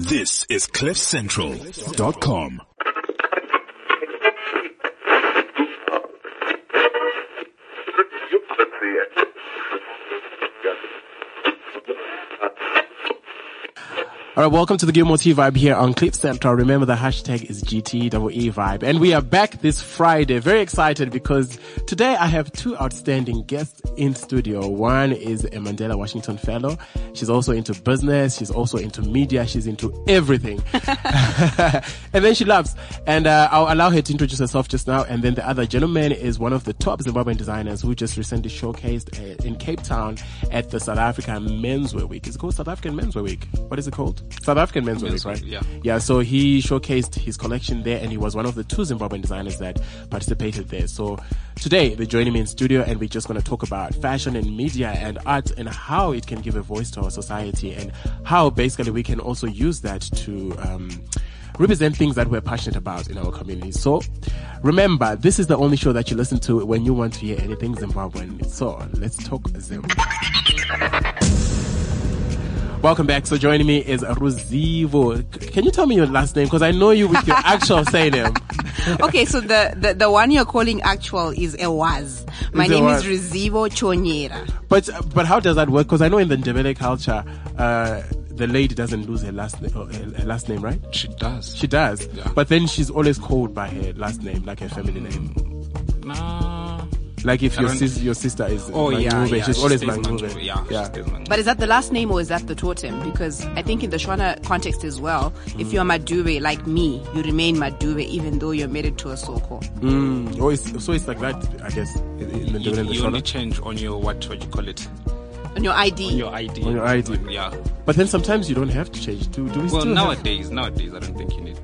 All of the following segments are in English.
This is CliffCentral.com. All right, welcome to the Gilmore T Vibe here on Cliff Central. Remember the hashtag is GTEE Vibe. And we are back this Friday. Very excited because today I have two outstanding guests in studio. One is a Mandela Washington Fellow. She's also into business. She's also into media. She's into everything. and then she loves. And uh, I'll allow her to introduce herself just now. And then the other gentleman is one of the top Zimbabwean designers who just recently showcased uh, in Cape Town at the South African Menswear Week. Is it called South African Menswear Week? What is it called? South African Menswear Week, right? Yeah. Yeah, so he showcased his collection there and he was one of the two Zimbabwean designers that participated there. So today they're joining me in studio and we're just going to talk about fashion and media and art and how it can give a voice to our society and how basically we can also use that to, um, represent things that we're passionate about in our community. So remember, this is the only show that you listen to when you want to hear anything Zimbabwean. So let's talk Zim. Welcome back. So joining me is Ruzivo. Can you tell me your last name? Because I know you with your actual surname. okay, so the, the, the one you're calling actual is Ewaz. My It's name Ewaz. is Ruzivo Chonyera. But but how does that work? Because I know in the Ndebele culture, uh, the lady doesn't lose her last name. Her last name, right? She does. She does. Yeah. But then she's always called by her last name, like her family name. Nah. Like if your sis, your sister is Oh yeah, Mangube, yeah. she's she always stays Mangube. Mangube. Yeah, yeah. She stays Mangube. But is that the last name or is that the totem? Because I think in the Shona context as well, if you're Madube like me, you remain Madube even though you're married to a Soko. Mm. Oh, it's, so it's like that, I guess, in in the you, the you only change on your what what you call it On your ID. on your ID. On your ID. Yeah. But then sometimes you don't have to change. Do, do we Well, still have- nowadays, nowadays, I don't think you need.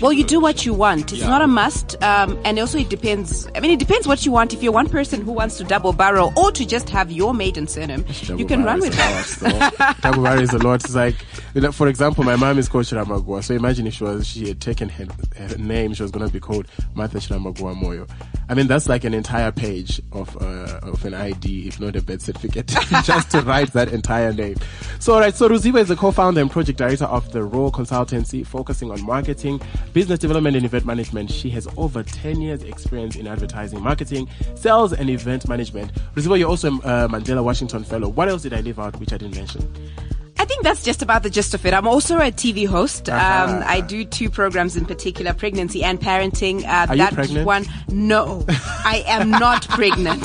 Well, you do what you want. It's Yeah. not a must. Um, and also it depends. I mean, it depends what you want. If you're one person who wants to double barrel or to just have your maiden surname, you can run with that. Double barrel is a lot. It's like, for example, my mom is called Shiramagua. So imagine if she was, she had taken her, her name, she was going to be called Martha Shiramagua Moyo. I mean, that's like an entire page of, uh, of an ID, if not a birth certificate, just to write that entire name. So, alright, so Ruzivo is the co-founder and project director of the Raw Consultancy, focusing on marketing, business development and event management. She has over 10 years experience in advertising, marketing, sales and event management. Ruzivo, you're also a uh, Mandela Washington Fellow. What else did I leave out which I didn't mention? I think that's just about the gist of it. I'm also a TV host. Uh-huh. Um, I do two programs in particular, pregnancy and parenting. Uh, Are you that pregnant? one, no, I am not pregnant.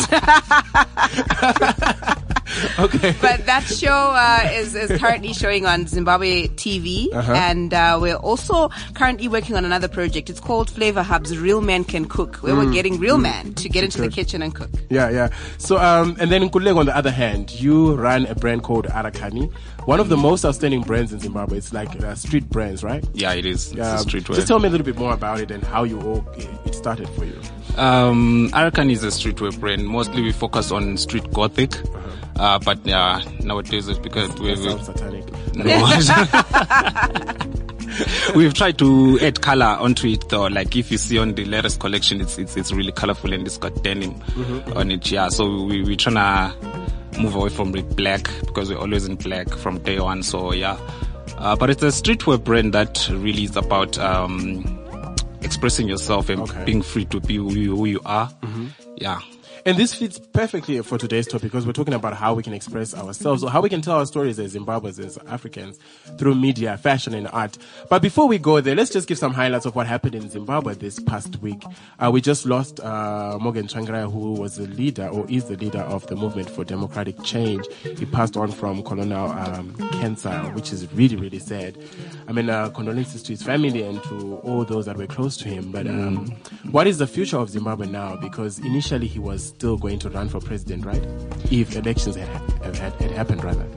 Okay. but that show uh, is, is currently showing on Zimbabwe TV, Uh-huh. and uh, we're also currently working on another project. It's called Flavor Hubs Real Men Can Cook, where we're getting real men to get into the Mm. Kitchen and cook. Yeah, yeah. So, um, and then Nkululeko, on the other hand, you run a brand called Arakani, one of the most outstanding brands in Zimbabwe. It's like uh, street brands, right? Yeah, it is. It's a Um, streetwear. Just tell me a little bit more about it and how you all it started for you. Um, Arakan is a streetwear brand. Mostly we focus on street gothic. uh but yeah, nowadays it's because we, That we sounds satanic. No. We've tried to add color onto it though. Like if you see on the latest collection, it's it's, it's really colorful and it's got denim on it. Yeah. So we we trying to move away from the black because we're always in black from day one. So yeah. Uh, but it's a streetwear brand that really is about um, expressing yourself and Okay. being free to be who you, who you are. Mm-hmm. Yeah. And this fits perfectly for today's topic because we're talking about how we can express ourselves or how we can tell our stories as Zimbabweans, as Africans through media, fashion and art. But before we go there, let's just give some highlights of what happened in Zimbabwe this past week. Uh, we just lost, uh, Morgan Tsvangirai, who was the leader or is the leader of the movement for democratic change. He passed on from colonial, um, cancer, which is really, really sad. I mean, uh, condolences to his family and to all those that were close to him. But, um, what is the future of Zimbabwe now? Because initially he was still going to run for president, right? If elections had, had, had, happened, rather.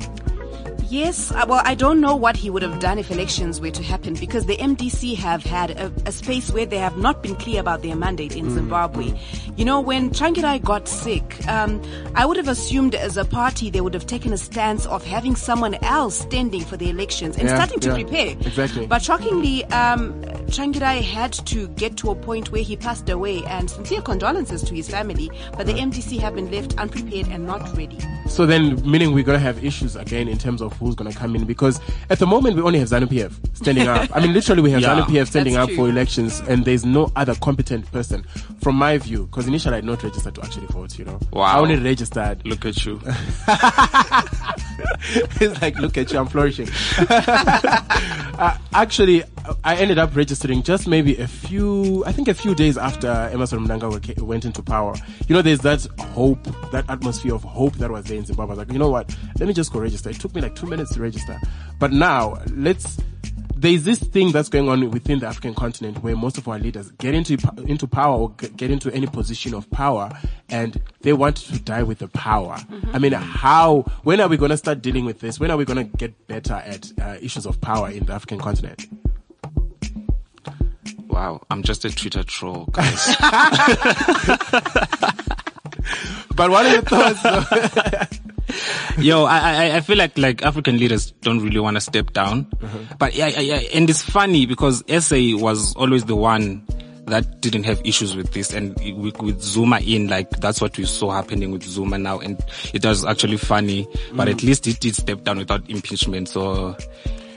Yes, uh, well, I don't know what he would have done if elections were to happen because the MDC have had a, a space where they have not been clear about their mandate in Zimbabwe. You know, when Tsvangirai got sick, um, I would have assumed as a party they would have taken a stance of having someone else standing for the elections and Yeah, starting to yeah, prepare. exactly. But shockingly, um, Tsvangirai had to get to a point where he passed away, and sincere condolences to his family, but the MDC have been left unprepared and not ready. So then, meaning we're going to have issues again in terms of who's going to come in because at the moment we only have ZANU PF standing up. I mean, literally we have Yeah, ZANU PF standing up true. for elections and there's no other competent person from my view because initially I had not registered to actually vote, you know. Wow. I only registered. Look at you. it's like, look at you, I'm flourishing. uh, actually, I ended up registering just maybe a few, I think a few days after Emmerson Mnangagwa went into power. You know, there's that hope, that atmosphere of hope that was there in Zimbabwe. I was like, you know what? Let me just go register. It took me like two minutes to register. But now, let's, there's this thing that's going on within the African continent where most of our leaders get into into power or get into any position of power and they want to die with the power. I mean, how? When are we going to start dealing with this? When are we going to get better at uh, issues of power in the African continent? Wow, I'm just a Twitter troll, guys. But what are your thoughts? Yo, I, I, I feel like, like African leaders don't really want to step down. Uh-huh. But yeah, yeah, and it's funny because SA was always the one that didn't have issues with this and with, with Zuma in, like that's what we saw happening with Zuma now and it was actually funny, but at mm. least it did step down without impeachment. So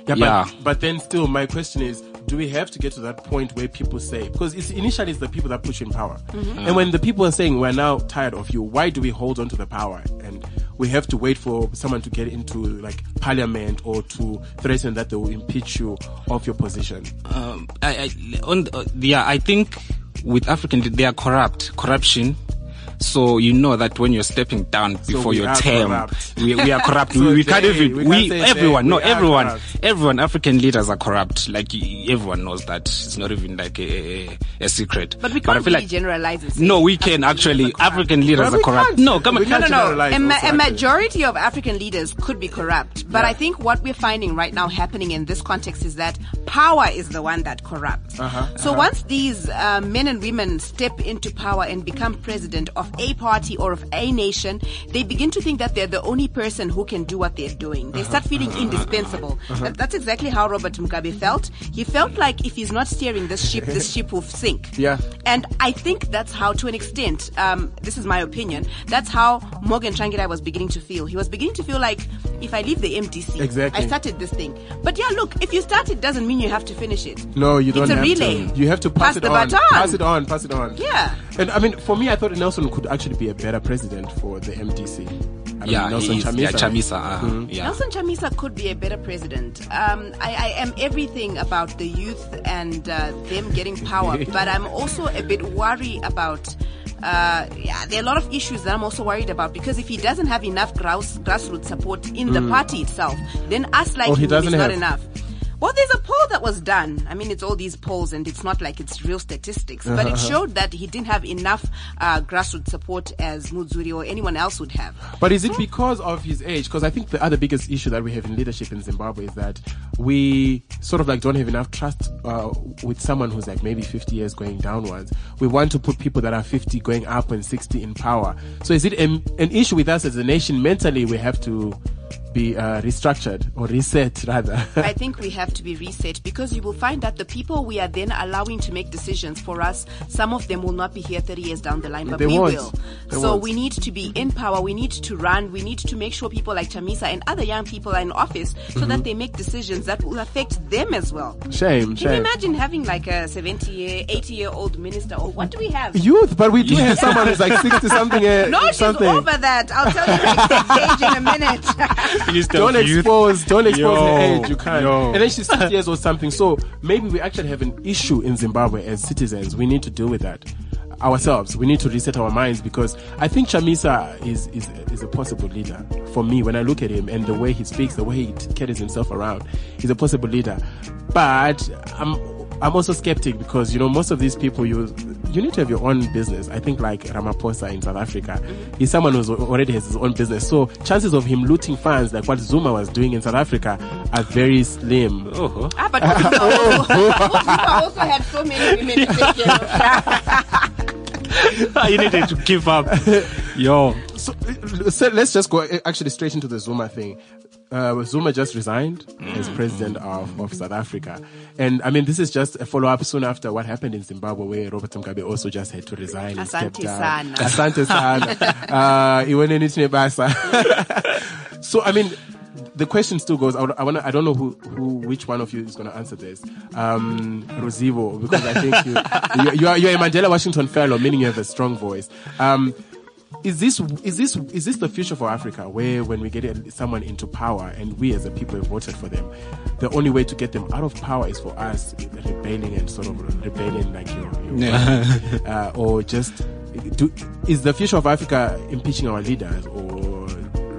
Yeah, Yeah. But, but then still, my question is, do we have to get to that point where people say, because it's initially it's the people that push in power. And when the people are saying, we're now tired of you, why do we hold on to the power? And we have to wait for someone to get into like parliament or to threaten that they will impeach you of your position. um, I, I, on, uh, yeah, I think with African, they are corrupt, corruption. So you know that when you're stepping down before we your term, corrupt. we, we are corrupt. So we, we they- can't even, we we, can't everyone, they- no, we everyone, corrupt. everyone, African leaders are corrupt. Like everyone knows that. It's not even like a, a, a secret. But we can't feel really like, generalize and say no, we can African actually, leaders. African leaders are corrupt. No, come on. No, no, no. A, ma- a majority of African leaders could be corrupt, but I think what we're finding right now happening in this context is that power is the one that corrupts. Uh-huh, so once these uh, men and women step into power and become president of a party or of a nation, they begin to think that they're the only person who can do what they're doing. They start feeling uh-huh. indispensable. Uh-huh. Uh-huh. That- that's exactly how Robert Mugabe felt. He felt like if he's not steering this ship, this ship will sink. Yeah. And I think that's how, to an extent, um, this is my opinion, that's how Morgan Tsvangirai was beginning to feel. He was beginning to feel like, if I leave the MDC, Exactly. I started this thing. But yeah, look, if you start it, doesn't mean you have to finish it. No, you don't It's a have relay. to. You have to pass, Pass it the on. baton. Pass it on. Pass it on. Yeah. And I mean, for me, I thought Nelson could actually be a better president for the MDC. I mean, Yeah, Nelson is. Chamisa. Yeah, Chamisa. Uh, yeah. Nelson Chamisa could be a better president. Um, I, I am everything about the youth and uh, them getting power, but I'm also a bit worried about. Uh, yeah, there are a lot of issues that I'm also worried about because if he doesn't have enough grass, grassroots support in the party itself, then us like Oh, he him is doesn't not have- enough. Well, there's a poll that was done. I mean, it's all these polls, and it's not like it's real statistics, but Uh-huh. it showed that he didn't have enough uh, grassroots support as Mudzuri or anyone else would have. But is it because of his age? Because I think the other biggest issue that we have in leadership in Zimbabwe is that we sort of like don't have enough trust uh, with someone who's like maybe 50 years going downwards. We want to put people that are 50 going up and 60 in power. So is it an, an issue with us as a nation? Mentally, we have to be uh, restructured or reset rather. I think we have to be reset because you will find that the people we are then allowing to make decisions for us, some of them will not be here 30 years down the line, but They we won't. will. They so won't. we need to be in power. We need to run. We need to make sure people like Chamisa and other young people are in office so Mm-hmm. that they make decisions that will affect them as well. shame, Can you imagine having like a 70 year, 80 year old minister or what do we have? Youth, but we do have someone who's like 60 something. Uh, no, she's something. over that. I'll tell you exact age in a minute. Don't Youth. expose, don't expose her Yo, age. You can't. yo. And then she's 60 years or something. So maybe we actually have an issue in Zimbabwe as citizens. We need to deal with that ourselves. We need to reset our minds because I think Chamisa is, is, is a possible leader for me. When I look at him and the way he speaks, the way he carries himself around, he's a possible leader. But I'm, I'm also skeptic because, you know, most of these people, you, you need to have your own business. I think like Ramaphosa in South Africa, he's someone who already has his own business. So chances of him looting funds like what Zuma was doing in South Africa are very slim. Oh, ah, but Zuma also, Zuma also had so many women you needed to give up. Yo. So uh, so let's just go uh, actually straight into the Zuma thing. Uh, Zuma just resigned as president of, of South Africa. And I mean, this is just a follow up soon after what happened in Zimbabwe where Robert Mugabe also just had to resign and step Asante down. sana. Asante sana. uh, iwene nithi nebasa. so, I mean, the question still goes. I, I want. I don't know who, who, which one of you is going to answer this. Um, Ruzivo, because I think you, you, you are, you are a Mandela Washington fellow, meaning you have a strong voice. Um, is this is this is this the future for Africa, where when we get someone into power and we as a people have voted for them, the only way to get them out of power is for us rebelling and sort of rebelling like you, your uh, or just do, is the future of Africa impeaching our leaders or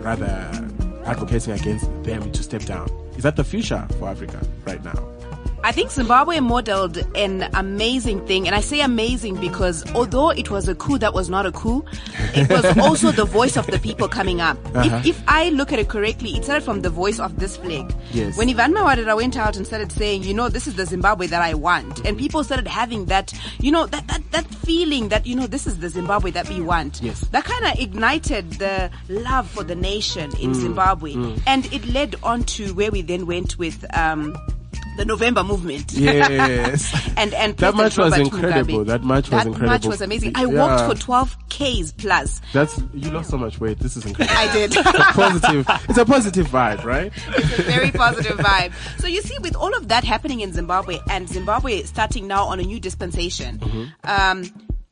rather advocating against them to step down? Is that the future for Africa right now? I think Zimbabwe modeled an amazing thing, and I say amazing because although it was a coup that was not a coup, it was also the voice of the people coming up. Uh-huh. If, if I look at it correctly, it started from the voice of this flag. Yes. When Evan Mawarire went out and started saying, you know, this is the Zimbabwe that I want, and people started having that, you know, that, that, that feeling that, you know, this is the Zimbabwe that we want. Yes. That kind of ignited the love for the nation Mm. in Zimbabwe, and it led on to where we then went with, um, the November movement. Yes. and and That march was incredible. Mugabe. That march was incredible. That incredible. march was amazing. I Yeah. walked for 12 k's plus. That's you lost so much weight. This is incredible. I did. It's a positive. It's a positive vibe, right? It's a very positive vibe. So you see, with all of that happening in Zimbabwe and Zimbabwe starting now on a new dispensation, um,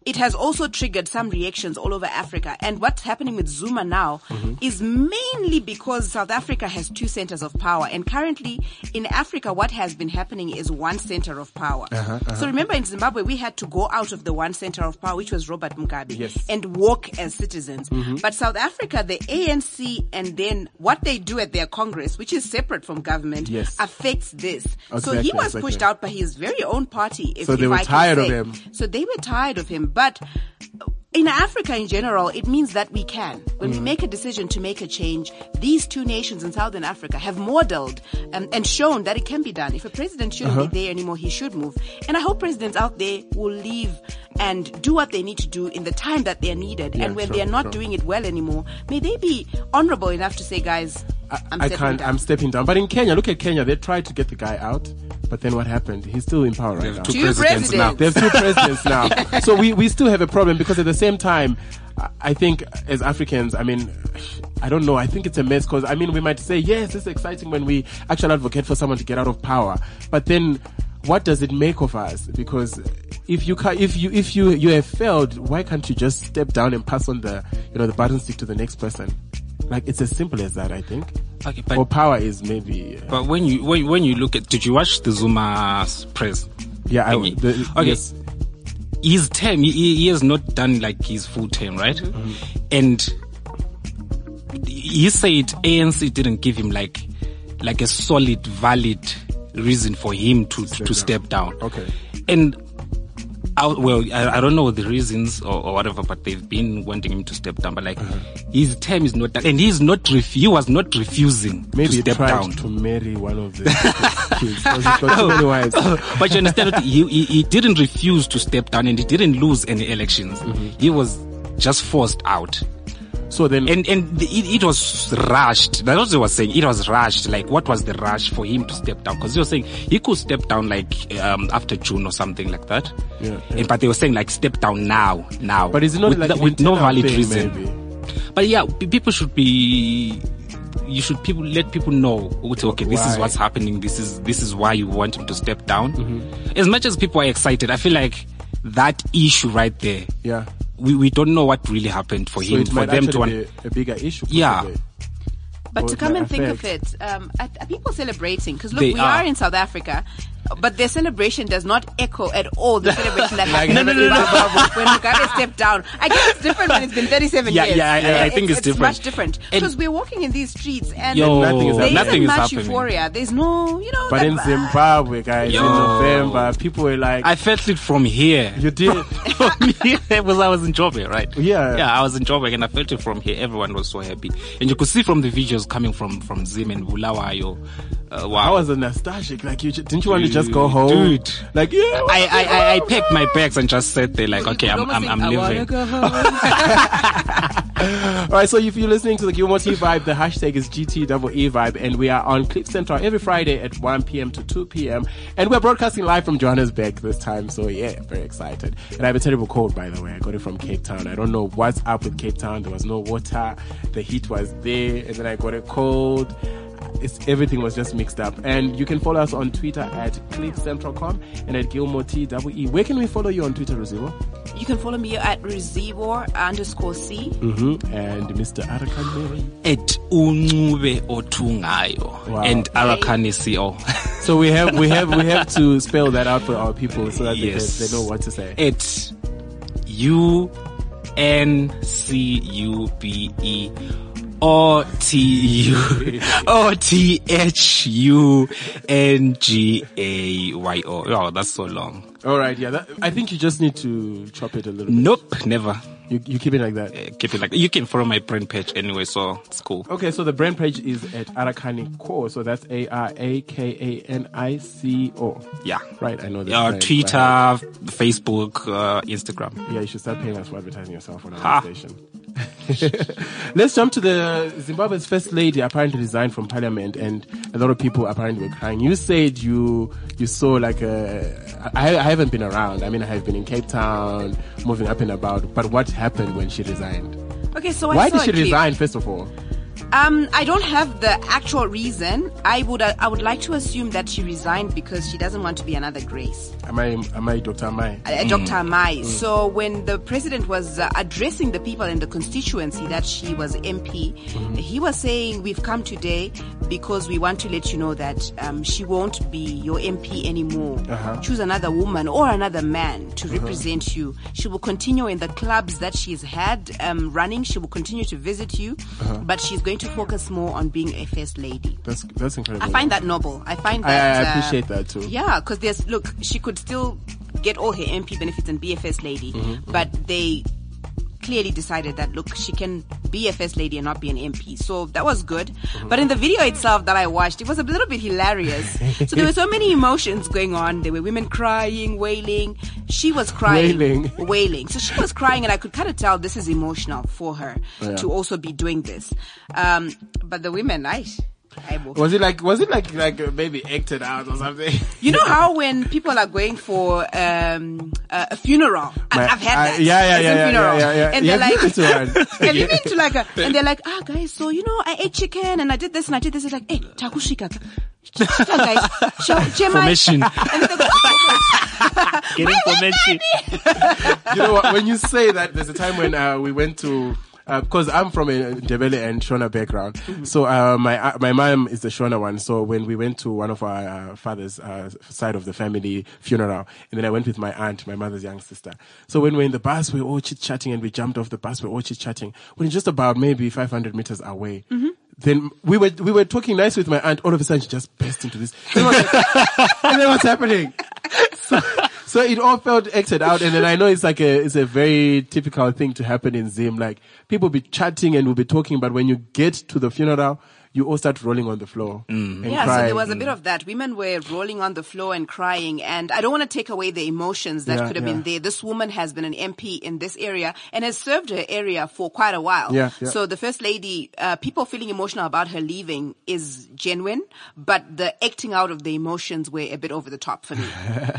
it has also triggered some reactions all over Africa. And what's happening with Zuma now mm-hmm. is mainly because South Africa has two centers of power. And currently in Africa, what has been happening is one center of power. Uh-huh, uh-huh. So remember in Zimbabwe, we had to go out of the one center of power, which was Robert Mugabe, Yes. and walk as citizens. Mm-hmm. But South Africa, the ANC, and then what they do at their Congress, which is separate from government, Yes. affects this. so he was exactly. pushed out by his very own party. If, So they were tired of him. So they were tired of him. But in Africa in general, it means that we can. When Mm. we make a decision to make a change, these two nations in Southern Africa have modeled um, and shown that it can be done. If a president shouldn't Uh-huh. be there anymore, he should move. And I hope presidents out there will leave and do what they need to do in the time that they're needed. Yeah, and when sure, they're not sure. doing it well anymore, may they be honorable enough to say, guys, I'm I can't. down. I'm stepping down. But in Kenya, look at Kenya. They tried to get the guy out, but then what happened? He's still in power right now. two Two presidents now. presidents. They have two presidents now. So we, we still have a problem because at the same time, I- I think as Africans, I mean, I don't know. I think it's a mess because I mean, we might say, yes, it's exciting when we actually advocate for someone to get out of power. But then what does it make of us? Because if you ca if you, if you, you have failed, why can't you just step down and pass on the, you know, the button stick to the next person? Like it's as simple as that, I think. Okay, but- or power is maybe, uh, But when you when, when you look at, did you watch the Zuma press? yeah, I, the, okay. yes. His term, he, he has not done like his full term, right? Mm-hmm. And he said ANC didn't give him like like a solid, valid reason for him to to step down. Okay. And I, well, I, I don't know the reasons or, or whatever, but they've been wanting him to step down. But like, Uh-huh. his term is not done, and he's not. Ref- he was not refusing Maybe to step tried down. to marry one of the kids. he's got too many wives. but you understand, what- he, he, he didn't refuse to step down, and he didn't lose any elections. Mm-hmm. He was just forced out, So then, and and the, it, it was rushed. That's what he was saying. It was rushed. Like, what was the rush for him to step down? Because he was saying he could step down like um, after June or something like that. Yeah, And, but they were saying like step down now, now. but it's not with, like the- with no valid thing, reason? Maybe? But yeah, pe- people should be. You should people let people know. Okay, okay this is what's happening. This is this is why you want him to step down. Mm-hmm. As much as people are excited, I feel like that issue right there. Yeah. We we don't know what really happened for So him it for might them to be a bigger issue. Yeah. possibly. But Or to come might and think of it, um, are, are people celebrating? Because look, They we are. are. in South Africa, but their celebration does not echo at all the celebration that Like, happened no, no, in no, no. When Mugabe stepped down. I guess it's different when it's been 37 Yeah, years. yeah, I- I- I think it's different. much different. Because we're walking in these streets and Yo, Nothing is there nothing isn't much happening. euphoria. There's no, you know. But that in. Zimbabwe, guys, in Yo. November, people were like, I felt it from here. you did. from here because I was in Joburg, right? Yeah. Yeah, I was in Joburg and I felt it from here. Everyone was so happy. And you could see from the videos coming from, from Zim and Bulawayo, Uh, wow. was it nostalgic? Like, you didn't you want to just go home? Dude. Like, yeah. I, I, I, I packed my bags and just sat there like, okay, I'm, I'm, I'm "I leaving. All right, so if you're listening to the Gilmore T vibe, the hashtag is GTEE vibe, and we are on Cliff Central every Friday at 1 p.m. to 2 p.m. And we're broadcasting live from Johannesburg this time, so yeah, very excited. And I have a terrible cold, by the way. I got it from Cape Town. I don't know what's up with Cape Town. There was no water, the heat was there, and then I got a cold. It's, everything was just mixed up. And you can follow us on Twitter at CliffCentral.com and at Gilmore TWE. Where can we follow you on Twitter, Rosillo? You can follow me at Resivor underscore C. Mm-hmm. And Mr. Arakan Mary. At Uncube Otungayo. Wow. And Arakani CO. So we have we have we have to spell that out for our people so that Yes. they, can, they know what to say. At U N C U B E O T U O T H U N G A Y O. Oh, that's so long. All right, yeah. That, I think you just need to chop it a little. bit. Nope, never. You you keep it like that. Uh, Keep it like you can follow my brand page anyway, so it's cool. Okay, so the brand page is at Arakani Ko. So that's A R A K A N I C O. Yeah. Right, I know that. Uh, right, Twitter, right. Facebook, uh, Instagram. Yeah, you should start paying us for advertising yourself on our station. Let's jump to the Zimbabwe's first lady apparently resigned from parliament and a lot of people apparently were crying. You said you, you saw like a, I, I haven't been around. I mean, I have been in Cape Town, moving up and about, but what happened when she resigned? Okay, so Why did she clip. resign, first of all? Um, I don't have the actual reason. I would uh, I would like to assume that she resigned because she doesn't want to be another Grace. Am I, am I Dr. Mai? uh, Dr. Mai. So when the president was uh, addressing the people in the constituency that she was MP, he was saying, "We've come today because we want to let you know that um, she won't be your MP anymore. Choose another woman or another man to represent you. She will continue in the clubs that she's had um, running. She will continue to visit you, but she's going to focus more on being a first lady." That's, that's incredible. I find that noble. I find I, I that uh, appreciate that too. yeah, because there's look, she could still get all her MP benefits and be a first lady, Mm-hmm, but they clearly decided that look, she can be a first lady and not be an MP. So that was good. But in the video itself that I watched, it was a little bit hilarious. so there were so many emotions going on. There were women crying, wailing. She was crying, Wailing. wailing. So she was crying, and I could kind of tell this is emotional for her Yeah. to also be doing this. Um, but the women, I. Will Was it like, was it like, like uh, maybe acted out or something? You know how when people are going for um, a, a funeral, I, My- I've had that. yeah, yeah, yeah, yeah, funeral. yeah, yeah. And Yeah, they're I've like, been to one. you been to like a, and they're like, ah, guys, so you know, I ate chicken and I did this and I did this. It's like, hey, takushika, guys, show, Information. And they go, Get information. you know what? When you say that, there's a time when uh, we went to. Because I'm from a Ndebele and Shona background, Mm-hmm. so uh, my uh, my mom is the Shona one. So when we went to one of our uh, father's uh, side of the family funeral, and then I went with my aunt, my mother's young sister. So when we're in the bus, we we're all chit chatting, and we jumped off the bus. We we're all chit chatting. We're just about maybe 500 meters away, Mm-hmm. then we were we were talking nice with my aunt. All of a sudden, she just burst into this. And, I was like, and then what's happening? So, so it all felt acted out, and then I know it's like a it's a very typical thing to happen in Zim. Like people be chatting and we'll be talking, but when you get to the funeral, you all start rolling on the floor and Yeah, so there was a bit of that. Women were rolling on the floor and crying, and I don't want to take away the emotions that Yeah, could have yeah. been there. This woman has been an MP in this area and has served her area for quite a while. Yeah, yeah. So the first lady, uh, people feeling emotional about her leaving is genuine, but the acting out of the emotions were a bit over the top for me.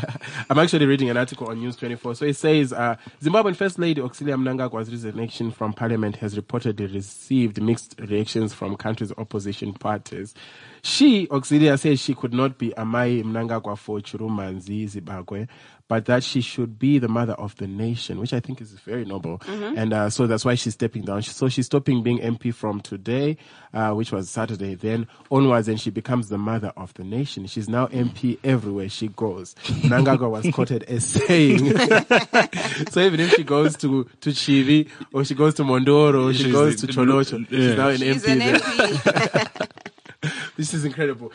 I'm actually reading an article on News 24. So it says uh, Zimbabwean First Lady Auxilia Mnangagwa's resignation from parliament has reportedly received mixed reactions from country's opposition parties. She, Auxilia, says she could not be Amai Mnangagwa for Chirumanzu, Zimbabwe, but that she should be the mother of the nation, which I think is very noble. And uh, so that's why she's stepping down. So she's stopping being MP from today, uh, which was Saturday, then onwards, and she becomes the mother of the nation. She's now MP everywhere she goes. Mnangagwa was quoted as saying, so even if she goes to, to Chivi, or she goes to Mondoro, or she She's goes to the- Tsholotsho, yeah. she's now an She's MP an there. MP. This is incredible.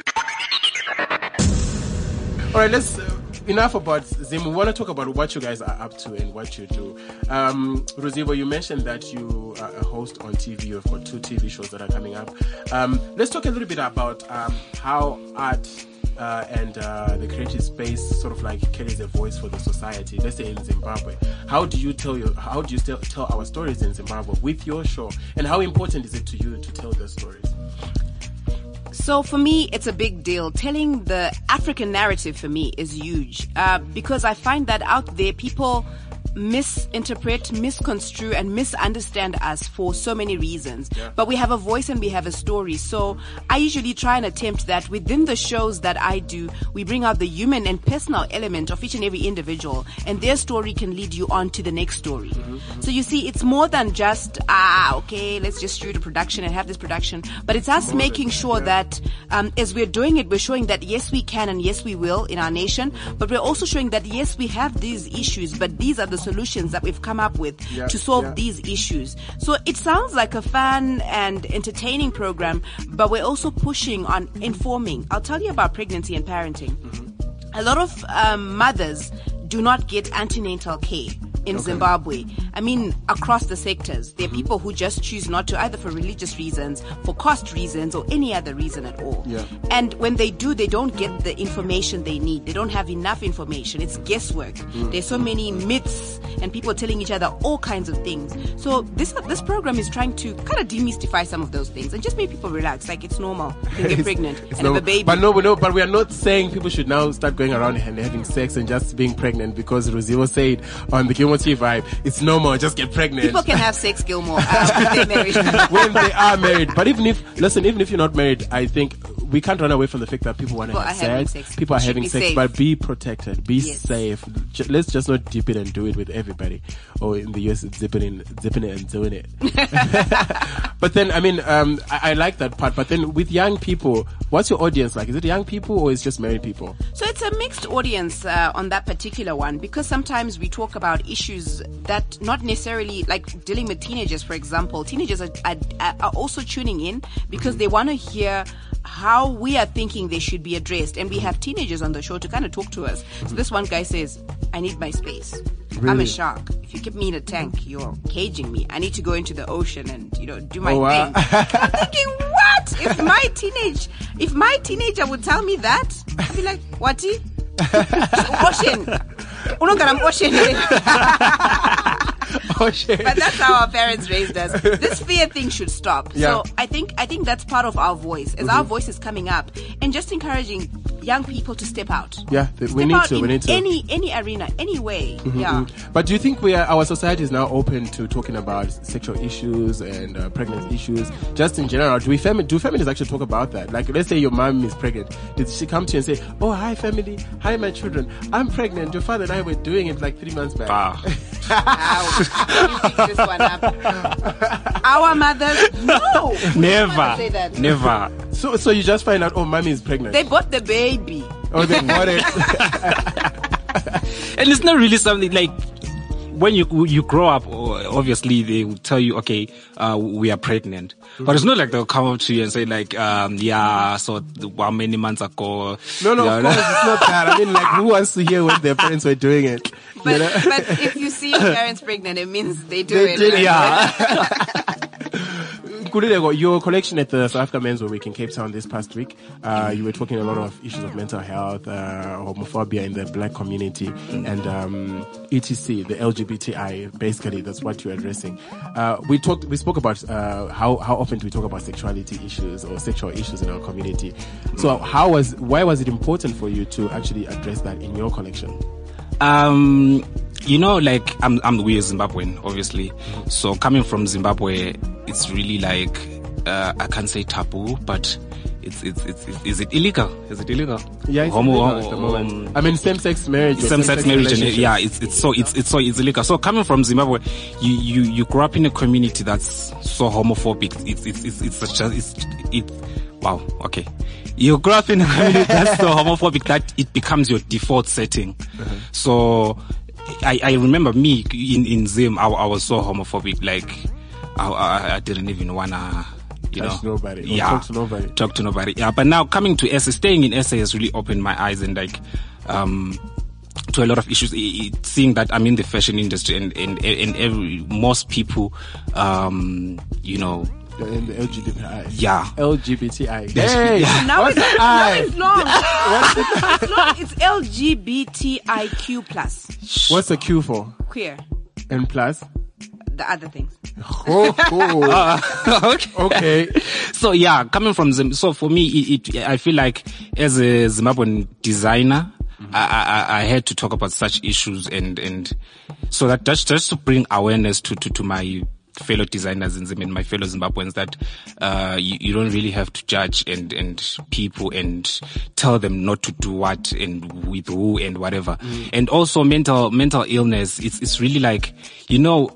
All right, let's uh, enough about Zim. We want to talk about what you guys are up to and what you do. Um, Ruzivo, you mentioned that you are a host on TV. You've got two TV shows that are coming up. Um, let's talk a little bit about um, how art uh, and uh, the creative space sort of like carries a voice for the society. Let's say in Zimbabwe, how do you tell your how do you tell, tell our stories in Zimbabwe with your show, and how important is it to you to tell those stories? So for me, it's a big deal. Telling the African narrative for me is huge uh, because I find that out there people misinterpret, misconstrue, and misunderstand us for so many reasons. Yeah. But we have a voice and we have a story. So I usually try and attempt that within the shows that I do, we bring out the human and personal element of each and every individual, and their story can lead you on to the next story. So you see, it's more than just ah, okay, let's just shoot a production and have this production, but it's us making sure that um, as we're doing it, we're showing that yes, we can and yes, we will in our nation, but we're also showing that yes, we have these issues, but these are the solutions that we've come up with Yeah, to solve yeah. these issues. So it sounds like a fun and entertaining program, but we're also pushing on informing. I'll tell you about pregnancy and parenting. A lot of um, mothers do not get antenatal care in Zimbabwe. I mean, across the sectors, there are mm-hmm. people who just choose not to, either for religious reasons, for cost reasons, or any other reason at all. Yeah. And when they do, they don't get the information they need. They don't have enough information. It's guesswork. Mm. There's so many myths and people telling each other all kinds of things. So this this program is trying to kind of demystify some of those things and just make people relax. Like it's normal. Can get pregnant It's and no- have a baby. But no, know, but we are not saying people should now start going around and having sex and just being pregnant because Ruzivo said on the Gilmore Vibe, it's normal, just get pregnant. People can have sex, Gilmore, uh, when they are married. But even if, listen, even if you're not married, I think we can't run away from the fact that people want to have sex. sex. People are Should having sex, safe. but be protected, be Yes. safe. J- let's just not dip it and do it with everybody. Or in the US, it's zipping in, zipping it and doing it. but then, I mean, um, I, I like that part. But then with young people, what's your audience like? Is it young people or is it just married people? So it's a mixed audience uh, on that particular one because sometimes we talk about issues that not necessarily like dealing with teenagers, for example. Teenagers are, are, are also tuning in because they want to hear how we are thinking they should be addressed. And we have teenagers on the show to kind of talk to us. So this one guy says, I need my space. I'm a shark. If you keep me in a tank, you're caging me. I need to go into the ocean and, you know, do my Oh, wow. thing. I'm thinking, what? If my teenage, if my teenager would tell me that, I'd be like, whaty? ocean. Unongana ocean. Oh shit. But that's how our parents raised us. This fear thing should stop. Yeah. So I think I think that's part of our voice. As our voice is coming up and just encouraging young people to step out. Yeah, th- we need out to, we need to. Mm-hmm, Any any arena, any way. Yeah. But do you think we are, our society is now open to talking about sexual issues and uh, pregnancy issues, just in general? Do we fami- do families actually talk about that? Like, let's say your mom is pregnant. Did she come to you and say, "Oh, hi family, hi my children, I'm pregnant. Your father and I were doing it like three months back." Ah, Ow. You pick this one up. Our mothers, no. We never, say that. never. So, so you just find out, oh, mommy is pregnant. They bought the baby. oh, they bought it. and it's not really something like when you you grow up obviously they will tell you okay uh, we are pregnant but it's not like they'll come up to you and say like um yeah so th- how many months ago no, no, Yeah, of course it's not that. I mean, like, who wants to hear when their parents were doing it? You But, know? but if you see your parents pregnant, it means they do They it. did right? yeah Nkululeko, your collection at the South Africa Men's Week in Cape Town this past week, uh, you were talking a lot of issues of mental health, uh, homophobia in the black community, and um, ETC, the LGBTI. Basically, that's what you're addressing. Uh, we talked, we spoke about uh, how how often do we talk about sexuality issues or sexual issues in our community. So, how was why was it important for you to actually address that in your collection? um you know like i'm i'm we're zimbabwean obviously. So coming from zimbabwe it's really like uh, i can't say taboo but it's it's, it's, it's is it illegal? Is it illegal? Yeah, it's Homo- illegal at the moment. um, I mean, same-sex marriage. or same-sex marriage and yeah it's it's so it's it's so it's illegal. So coming from zimbabwe you you you grew up in a community that's so homophobic. It's it's it's it's such a, it's it wow okay. You grow up in a community that's so homophobic that it becomes your default setting. So I, I remember me in in Zim I, I was so homophobic like I, I, I didn't even wanna you Touch know nobody yeah talk to nobody. talk to nobody. Yeah, but now coming to SA, staying in SA has really opened my eyes and like, um, to a lot of issues. I- I- Seeing that I'm in the fashion industry and and and every most people, um, you know, In the LGBTI. yeah. LGBTI. Hey, Yeah. Now what's it's, the now it's long. it's long. It's LGBTIQ plus What's the Q for? queer. And plus? The other things. Oh, oh. okay. okay. so yeah, coming from Zim, so for me, it, it, I feel like as a Zimbabwean designer, mm-hmm. I, I, I had to talk about such issues and, and so that just, just to bring awareness to, to, to my fellow designers in Zim and my fellow Zimbabweans that, uh, you, you don't really have to judge and, and people and tell them not to do what and with who and whatever. And also mental, mental illness, it's, it's really like, you know,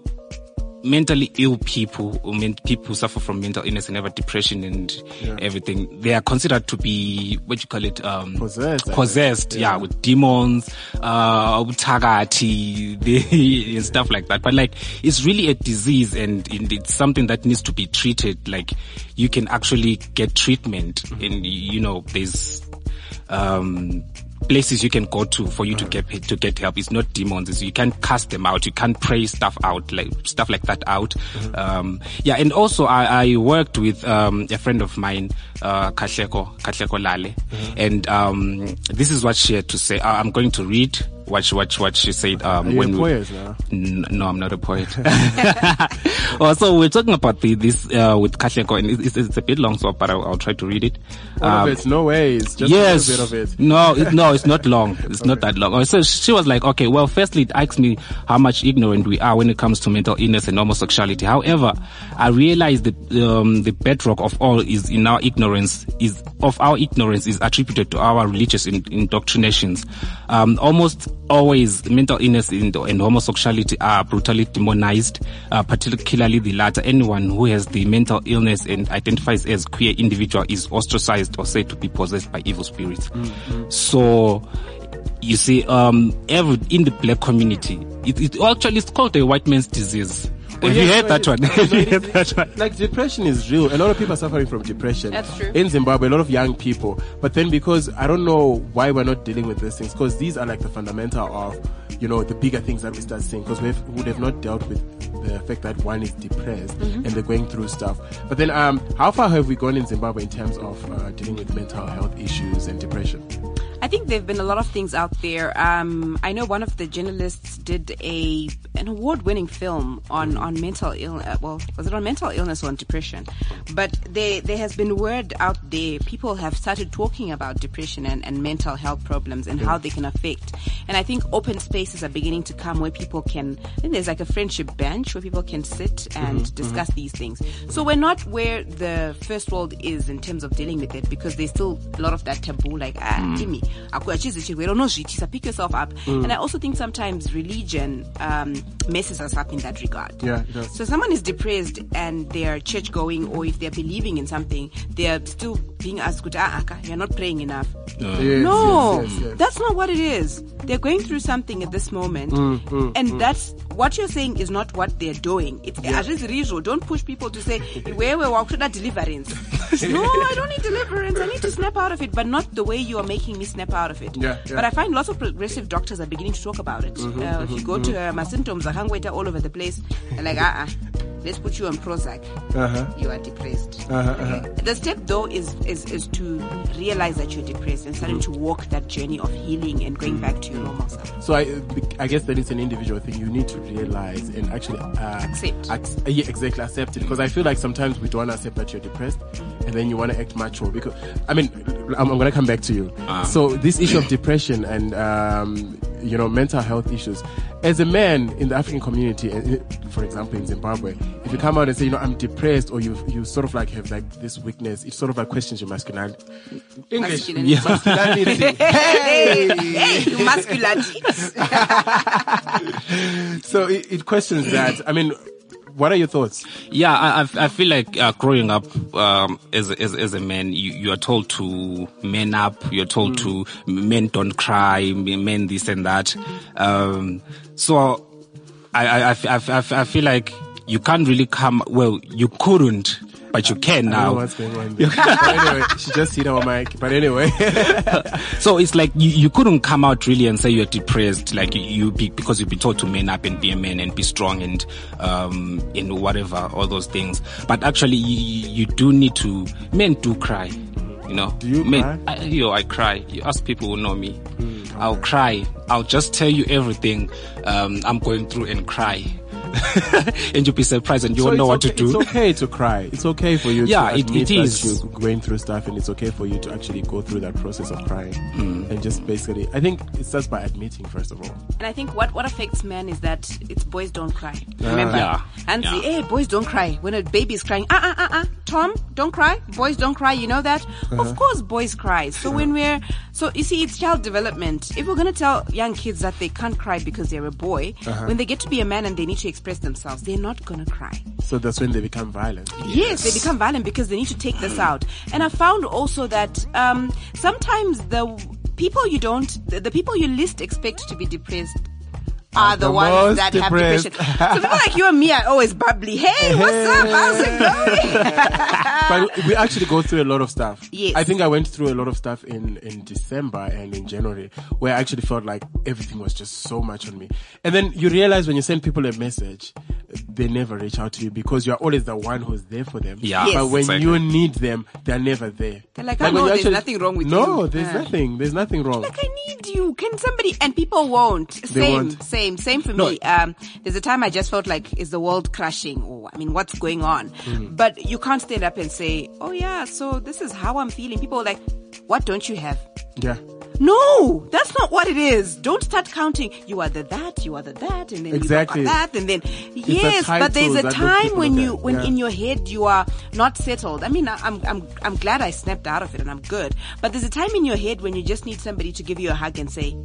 mentally ill people, or men, people who suffer from mental illness and have a depression and everything, they are considered to be what you call it, um, Possessed, possessed, yeah. with demons, uh, tagati, they- and stuff like that. But like, it's really a disease and, and it's something that needs to be treated. Like, you can actually get treatment, and you know, there's um, places you can go to for you to get to get help. It's not demons. It's, you can't cast them out. You can't pray stuff out like stuff like that out. Um, yeah, and also I, I worked with um, a friend of mine, uh, Katleko Katleko Lale, and um, this is what she had to say. I, I'm going to read what she, what she- what she said. Um, Are you when we- poet now? N- no, I'm not a poet. oh, so we're talking about the, this uh, with Katleko, and it's, it's a bit long, so but I'll, I'll try to read it. All Um, it. No ways. Just yes. a bit of it. No, it, no, it's not long. It's not that long. Oh, So she was like, okay, well, firstly, it asks me how much ignorant we are when it comes to mental illness and homosexuality. However, I realize that um, the bedrock of all is in our ignorance is of our ignorance is attributed to our religious indoctrinations. Um, almost always mental illness and, and homosexuality are brutally demonized, uh, particularly the latter. Anyone who has the mental illness and identifies as queer individual is ostracized or said to be possessed by evil spirits. So, you see, um, every, in the black community, it, it actually it's called a white man's disease. Have you yes, heard that one? is. Have No, you heard that one? Like depression is real. A lot of people are suffering from depression. That's true. In Zimbabwe, a lot of young people. But then because I don't know why we're not dealing with these things, because these are like the fundamental of, you know, the bigger things that we start seeing. Because we would have not dealt with the fact that one is depressed Mm-hmm. and they're going through stuff. But then, um, how far have we gone in Zimbabwe in terms of uh, dealing with mental health issues and depression? I think there've been a lot of things out there. Um, I know one of the journalists did a an award-winning film on on mental illness. Well, was it on mental illness or on depression? But there there has been word out there. People have started talking about depression and, and mental health problems and how they can affect. And I think open spaces are beginning to come where people can. I think there's like a friendship bench where people can sit and discuss these things. So we're not where the first world is in terms of dealing with it because there's still a lot of that taboo. Like ah, Jimmy, akuachize chirwere unozviitisa pick yourself up and i also think sometimes religion um, messes us up in that regard Yeah, so someone is depressed and they're church going or if they're believing in something they're still being asked "Kuti, ah, aka, you're not praying enough Yes, no, yes, yes, yes. that's not what it is. They're going through something at this moment, Mm, and that's what you're saying is not what they're doing. It's as is usual. Don't push people to say where we walk to that deliverance. no, I don't need deliverance. I need to snap out of it, but not the way you are making me snap out of it. Yeah, yeah. Mm-hmm, But I find lots of progressive doctors are beginning to talk about it. uh, if you go to uh, my symptoms, wait all over the place. Like, ah, uh let's put you on Prozac. Uh-huh. You are depressed. Uh-huh, uh-huh. The step though is, is is to realize that you're depressed and starting to walk that journey of healing and going back to your normal self. So I, I guess that it's an individual thing. You need to realize and actually uh, Accept. ac- yeah, exactly accept it. Because I feel like sometimes we don't want to accept that you're depressed, and then you want to act mature. Because I mean, I'm, I'm going to come back to you. So this issue of depression and um, you know mental health issues. As a man in the African community, uh, for example in Zimbabwe, if you come out and say, you know, I'm depressed, or you you sort of like have like this weakness, it sort of like questions your masculinity. English, Masculinity. masculinity. Hey, hey, you masculinity. So it, it questions that. I mean, what are your thoughts? Yeah, I, I- feel like uh, growing up um, as, a- as as a man, you, you are told to man up. You're told to men don't cry, men this and that. Um, so I, I, I, I- I feel like you can't really come. Well, you couldn't. But you can I don't know now. what's going on. There. but anyway, she just hit our mic. But anyway, So it's like you, you couldn't come out really and say you're depressed, like you, you be, because you've been told to man up and be a man and be strong and um in whatever all those things. But actually, you, you do need to. Men do cry, you know. Do you men, cry? I, yo, I cry. You ask people who know me. I'll cry. I'll just tell you everything um, I'm going through and cry. and you'll be surprised and you So won't know it's what okay, to do. It's okay to cry. It's okay for you Yeah, to it- admit it that is. you're going through stuff, and it's okay for you to actually go through that process of crying Hmm. and just basically. I think it starts by admitting first of all. And I think what, what affects men is that it's boys don't cry. Remember? Yeah. And Yeah. say, hey, boys don't cry. When a baby is crying, ah, ah, ah, ah, Tom, don't cry. Boys don't cry. You know that? Uh-huh. Of course, boys cry. So when we're, so you see, it's child development. If we're going to tell young kids that they can't cry because they're a boy, Uh-huh. when they get to be a man and they need to express themselves, they're not going to cry. So that's when they become violent. Yes, they become violent because they need to take this out. And I found also that um, sometimes the people you don't, the, the people you least expect to be depressed are the, the ones most that depressed. have depression. so people like you and me are always bubbly. Hey, what's up? How's it going? but we actually go through a lot of stuff. Yes. I think I went through a lot of stuff in, in December and in January where I actually felt like everything was just so much on me. And then you realize when you send people a message, they never reach out to you because you're always the one who's there for them. Yeah, Yes. But when exactly. you need them, they're never there. They're like, when "Oh, no, you there's nothing wrong with no, you." there's Yeah. nothing. There's nothing wrong. like I need you. Can somebody? And people won't. Same, won't. same, same for No. me. Um, there's a time I just felt like, is the world crashing? Or I mean, what's going on? Mm. But you can't stand up and say, oh yeah, so this is how I'm feeling. People are like, what don't you have? Yeah. No, that's not what it is. Don't start counting. You are the that, you are the that, and then Exactly. you got that, and then yes, but there's a time when you, when Yeah. in your head you are not settled. I mean, I'm, I'm, I'm glad I snapped out of it and I'm good. But there's a time in your head when you just need somebody to give you a hug and say,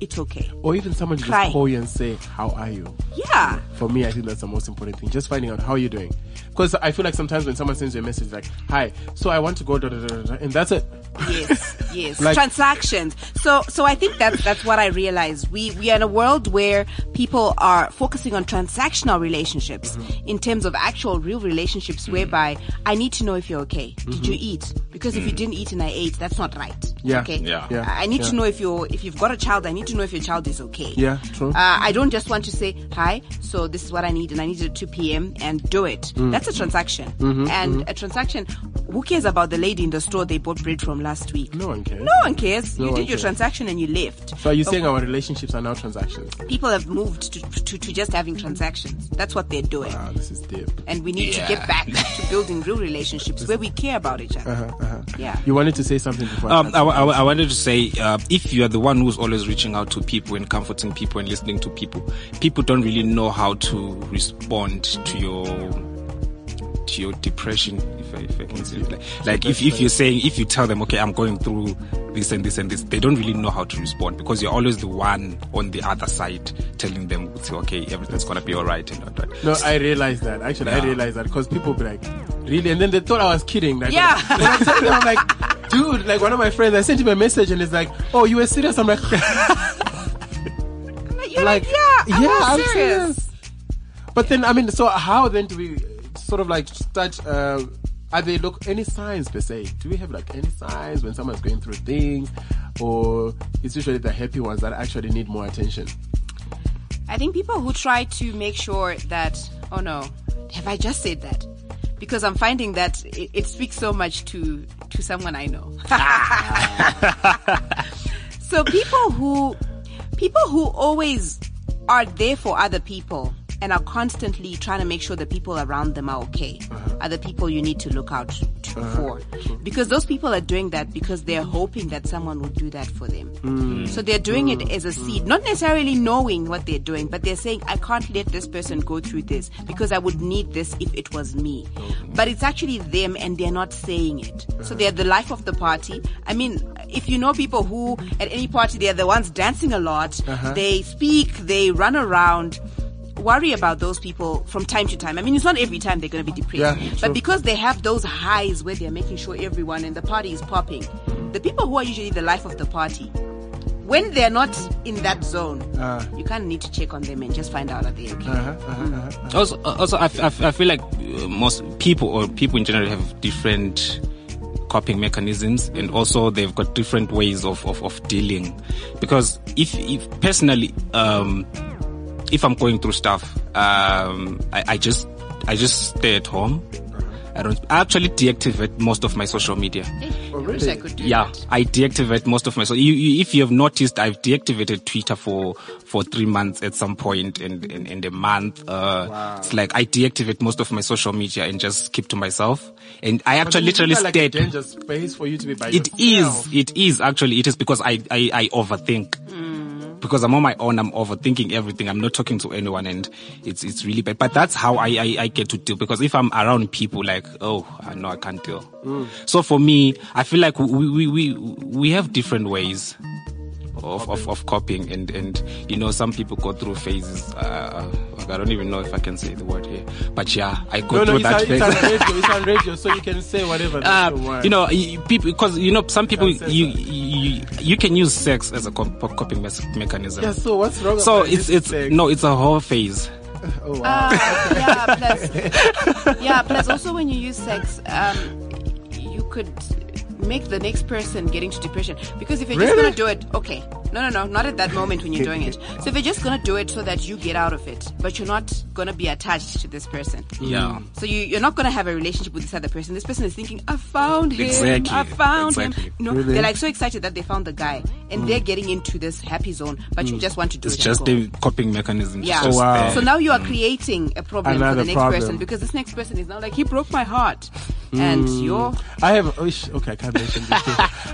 it's okay. Or even someone to just call you and say, how are you? Yeah. For me, I think that's the most important thing. Just finding out how you're doing. Because I feel like sometimes when someone sends you a message like, hi, so I want to go, da, da, da, da, da," and that's it. Yes, yes. Like- Transactions. So, so I think that's that's what I realized. We we are in a world where people are focusing on transactional relationships Mm-hmm. in terms of actual real relationships, whereby I need to know if you're okay. Did you eat? Because if you didn't eat and I ate, that's not right. Mm-hmm. Yeah, Okay. yeah, yeah, I need yeah. to know if you're if you've got a child. I need to know if your child is okay. Yeah, true. Uh, I don't just want to say hi. So this is what I need, and I need it at 2 p.m. and do it. Mm. That's a transaction. Mm-hmm, and a transaction. Who cares about the lady in the store they bought bread from last week? No one cares. No one cares. No you one did your cares. transaction and you left. So are you saying our relationships are now transactions? People have moved to, to, to just having transactions. That's what they're doing. Wow, this is deep. And we need Yeah. to get back to building real relationships where we care about each other. Uh-huh, Yeah. You wanted to say something before? I Um, I. I, I wanted to say, uh, if you are the one who's always reaching out to people and comforting people and listening to people, people don't really know how to respond to your to your depression. If I, if I can say it. like, like if, if you're saying, if you tell them, okay, I'm going through this and this and this, they don't really know how to respond because you're always the one on the other side telling them, okay, everything's gonna be alright and all that. No, I realized that. Actually, I Yeah. realized that because people be like, really? And then they thought I was kidding. Like, Yeah. When I told them, I'm like, dude, like one of my friends, I sent him a message and it's like, oh, you were serious? I'm like, You're like, like, yeah, I'm yeah, I'm serious. serious. But then, I mean, so how then do we sort of like start, uh, are they look any signs per se? Do we have like any signs when someone's going through things or it's usually the happy ones that actually need more attention? I think people who try to make sure that, oh no, have I just said that? Because I'm finding that it, it speaks so much to, to someone I know. so people who, people who always are there for other people and are constantly trying to make sure the people around them are okay uh-huh. are the people you need to look out to uh-huh. for. Because those people are doing that because they're hoping that someone will do that for them. Mm. So they're doing it mm. as a mm. seed, not necessarily knowing what they're doing, but they're saying, I can't let this person go through this because I would need this if it was me. But it's actually them and they're not saying it. So uh-huh. they're the life of the party. I mean, if you know people who at any party, they're the ones dancing a lot, they speak, they run around worry about those people from time to time. I mean, it's not every time they're going to be depressed, Yeah, but true. because they have those highs where they're making sure everyone and the party is popping, the people who are usually the life of the party when they're not in that zone, Uh. you kind of need to check on them and just find out are they okay. Uh-huh, uh-huh, uh-huh. Also, also, I, f- I f- I feel like uh, most people or people in general have different coping mechanisms, and also they've got different ways of, of, of dealing. Because if, if personally, um, if I'm going through stuff, um, I, I just, I just stay at home. I don't. I actually deactivate most of my social media. I wish I could do Yeah, that. I deactivate most of my. So you, you, if you have noticed, I've deactivated Twitter for for three months at some point in in, in the month. Uh, It's like I deactivate most of my social media and just keep to myself. And I actually literally that like a stayed. dangerous space for you to be by It yourself. is. It is actually. It is because I I, I overthink. Because I'm on my own, I'm overthinking everything. I'm not talking to anyone, and it's it's really bad. But that's how I I, I get to deal. Because if I'm around people, like oh, I know I can't deal. Mm. So for me, I feel like we we we we have different ways of, of, of coping and, and you know some people go through phases uh, I don't even know if I can say the word here but yeah I go No, no, through it's that on, phase it's on radio. It's on radio, so you can say whatever. uh, you want. you know, people because you know some people Can't you, you you can use sex as a co- coping mes- mechanism. Yeah. So what's wrong? So about it's it's thing? no, it's a whole phase. Oh, wow. Uh, yeah, plus, yeah, plus also when you use sex, um, you could make the next person get into depression. Because if you're just gonna do it, okay, no, no, no, not at that moment when you're doing it. So if you're just gonna do it so that you get out of it, but you're not gonna be attached to this person. Yeah. Mm. So you, you're not gonna have a relationship with this other person. This person is thinking, I found him. Exactly, I found exactly. him. You know, Really? they're like so excited that they found the guy and mm. they're getting into this happy zone, but you mm. just want to do It's it. at just home. a coping mechanism. Yeah. Oh, wow. So now you are creating a problem for the next problem. person because this next person is now like he broke my heart, and you're I have. oh, sh- Okay, I can't mention this.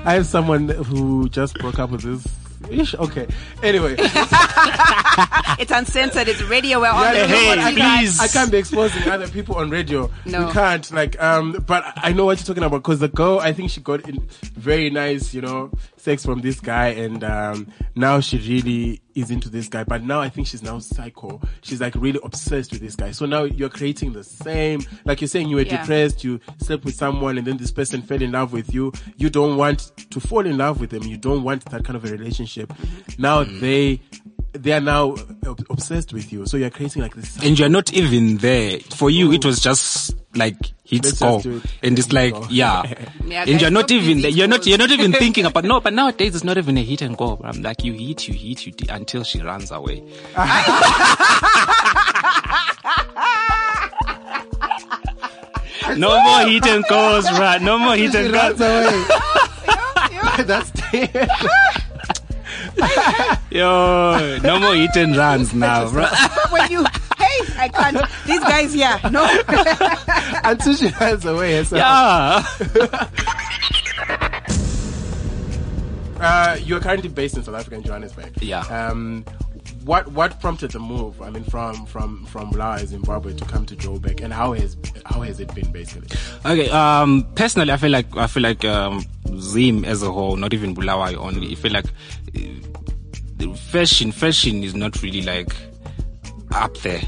I have someone who just broke up with this. Ish, okay. Anyway, it's uncensored. It's radio. We're on Yeah, the hey. I can't, I can't be exposing other people on radio. No. We can't. Like, um, but I know what you're talking about because the girl, I think she got in very nice, you know, sex from this guy, and um, now she really is into this guy. But now I think she's now psycho. She's like really obsessed with this guy. So now you're creating the same. Like you're saying, you were Yeah. depressed, you slept with someone, and then this person fell in love with you. You don't want to fall in love with them. You don't want that kind of a relationship. Now they. They are now ob- obsessed with you, so you're creating like this. and you're not even there. For you, it was just like hit Let's go, it. and it's like yeah, Yeah, and you're not even. You're not you're not even thinking about no. But nowadays it's not even a hit and go. I'm like you hit, you hit, you d- until she runs away. no more hit and goes, right? No more hit and runs goes. away. That's it. Yo, no more hit and runs now, bro. But when you, hey, I can't. These guys here, no. until she runs away herself. Yeah. Uh, you're currently based in South Africa in Johannesburg. Yeah. Um, what what prompted the move? I mean, from from from Bulawayo, Zimbabwe, to come to Joburg, and how has how has it been basically? Okay. Um. Personally, I feel like I feel like um Zim as a whole, not even Bulawayo only. I feel like uh, the fashion fashion is not really like up there.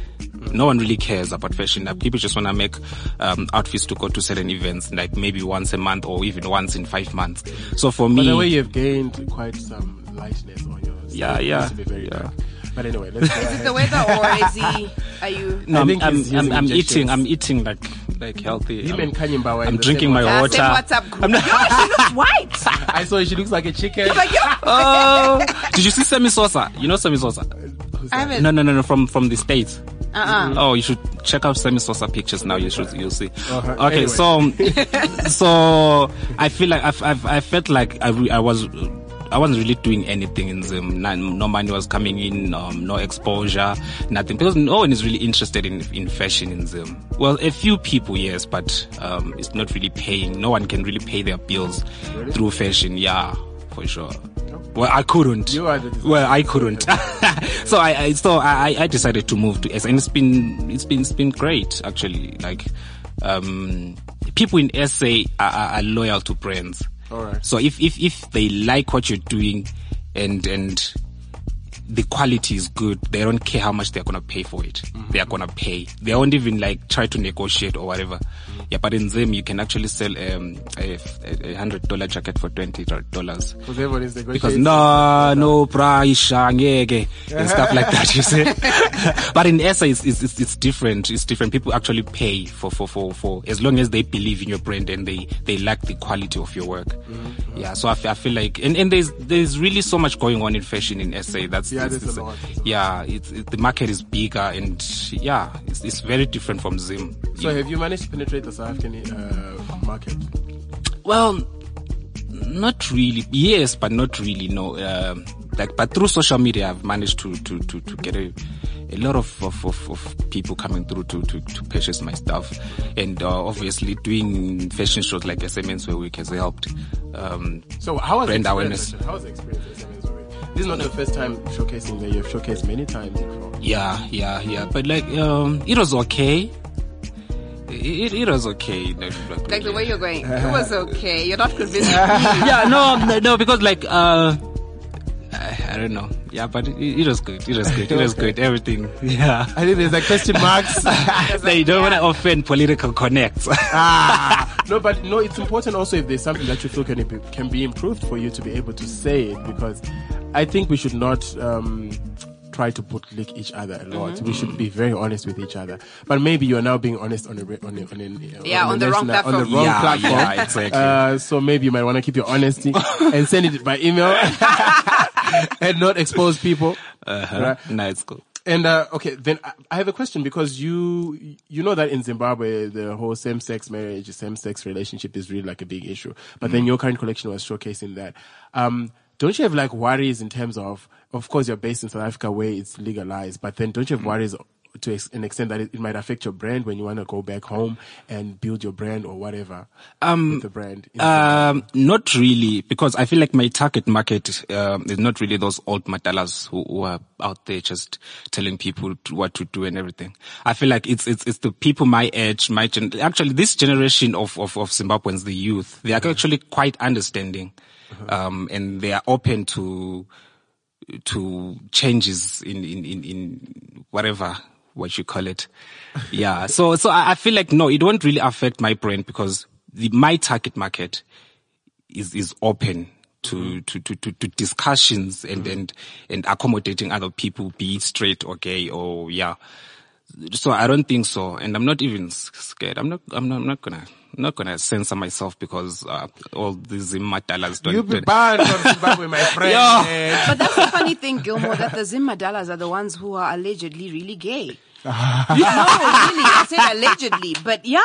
No one really cares about fashion. Like, people just want to make um, outfits to go to certain events, like maybe once a month or even once in five months. So for By me, the way, you've gained quite some lightness on your. skin. Yeah, yeah, to be very yeah. dark. But anyway, let's go Is it the weather or is he? Are you? no, I I'm, think I'm, I'm, I'm eating. I'm eating like like healthy. Him I'm, and Kanye I'm the drinking same my water. same WhatsApp group. I'm not- Yo, she looks white. I saw she looks like a chicken. Like, yo. Oh, did you see Sammy Sosa? You know Sammy Sosa? I haven't. No, no, no, no. From from the states. Uh-uh. Oh, you should check out Sammy Sosa pictures now. You should, you'll see. Uh-huh. Okay, Anyway. so, so I feel like I've, I've, I felt like I, re- I was, I wasn't really doing anything in Zim. No, no money was coming in, um, no exposure, nothing. Because no one is really interested in, in fashion in Zim. Well, a few people, yes, but, um, it's not really paying. No one can really pay their bills through fashion. Yeah, for sure. Well, I couldn't. You are the well, I couldn't. so I, I so I, I decided to move to S, and it's been it's been it's been great actually. Like, um, people in SA are, are, are loyal to brands. Alright. So if if if they like what you're doing, and and the quality is good. They don't care how much they're gonna pay for it. They are gonna pay. They won't even like try to negotiate or whatever. Yeah, but in Zim you can actually sell um, a, a hundred dollar jacket for twenty dollars. Because everyone is Because no, no price, ngeke, and stuff like that, you see. but in SA, it's, it's, it's, it's different. It's different. People actually pay for, for, for, for, as long as they believe in your brand and they, they like the quality of your work. Mm-hmm. Yeah, so I, I feel like, and, and there's, there's really so much going on in fashion in SA. That's, Yeah, a lot. Yeah, it's, it, the market is bigger and yeah, it's, it's very different from Zim. So have you managed to penetrate the South African uh, market? Well, not really. Yes, but not really. No. Um, like, but through social media, I've managed to to to, to get a, a lot of, of, of, of people coming through to, to, to purchase my stuff, and uh, obviously doing fashion shows like SA Menswear Week has helped. Um, So how was Brand the experience? awareness. How was the experience at SMS Week? This is not the first time showcasing there. You've showcased many times before. yeah, yeah, yeah. But like, um, it was okay. It, it was okay. No, not Like the really. way you're going, it was okay. You're not convinced me. yeah, no, no, no, because like, uh, I, I don't know. Yeah, but it, it was good. It was good. It was good. Everything. Yeah. I think there's like question marks. They you don't want to offend political connects. ah, no, but no, it's important also if there's something that you feel can be, can be improved for you to be able to say it because I think we should not um, try to put lick each other a lot. We should be very honest with each other. But maybe you're now being honest on a on a, on a, Yeah, a on the national- on the platform. wrong Yeah, platform. yeah, exactly. Uh, so maybe you might want to keep your honesty and send it by email and not expose people. uh-huh. Right. No, it's cool. And uh, okay, then I- have a question because you you know that in Zimbabwe the whole same sex marriage, same sex relationship is really like a big issue. But then your current collection was showcasing that. Um, don't you have like worries in terms of, of course, you're based in South Africa where it's legalized, but then don't you have worries to an extent that it, might affect your brand when you want to go back home and build your brand or whatever Um, the brand? Um, not really, because I feel like my target market um, is not really those old matalas who, who are out there just telling people to, what to do and everything. I feel like it's it's it's the people my age, my gen- actually this generation of, of of Zimbabweans, the youth, they are actually quite understanding, Uh-huh. um, and they are open to to changes in in in, in whatever what you call it. Yeah. So so I, I feel like no, it won't really affect my brand because the my target market is is open to, mm-hmm. to, to, to, to discussions and, mm-hmm. and and accommodating other people, be it straight or gay or yeah. So I don't think so, and I'm not even scared. I'm not. I'm not, I'm not gonna. I'm not gonna censor myself because uh, all these matalas don't. You'll be don't- banned from Zimbabwe, my friend. Yeah. But that's the funny thing, Gilmore, that the Zimadalas are the ones who are allegedly really gay. no, really, I said allegedly, but yeah.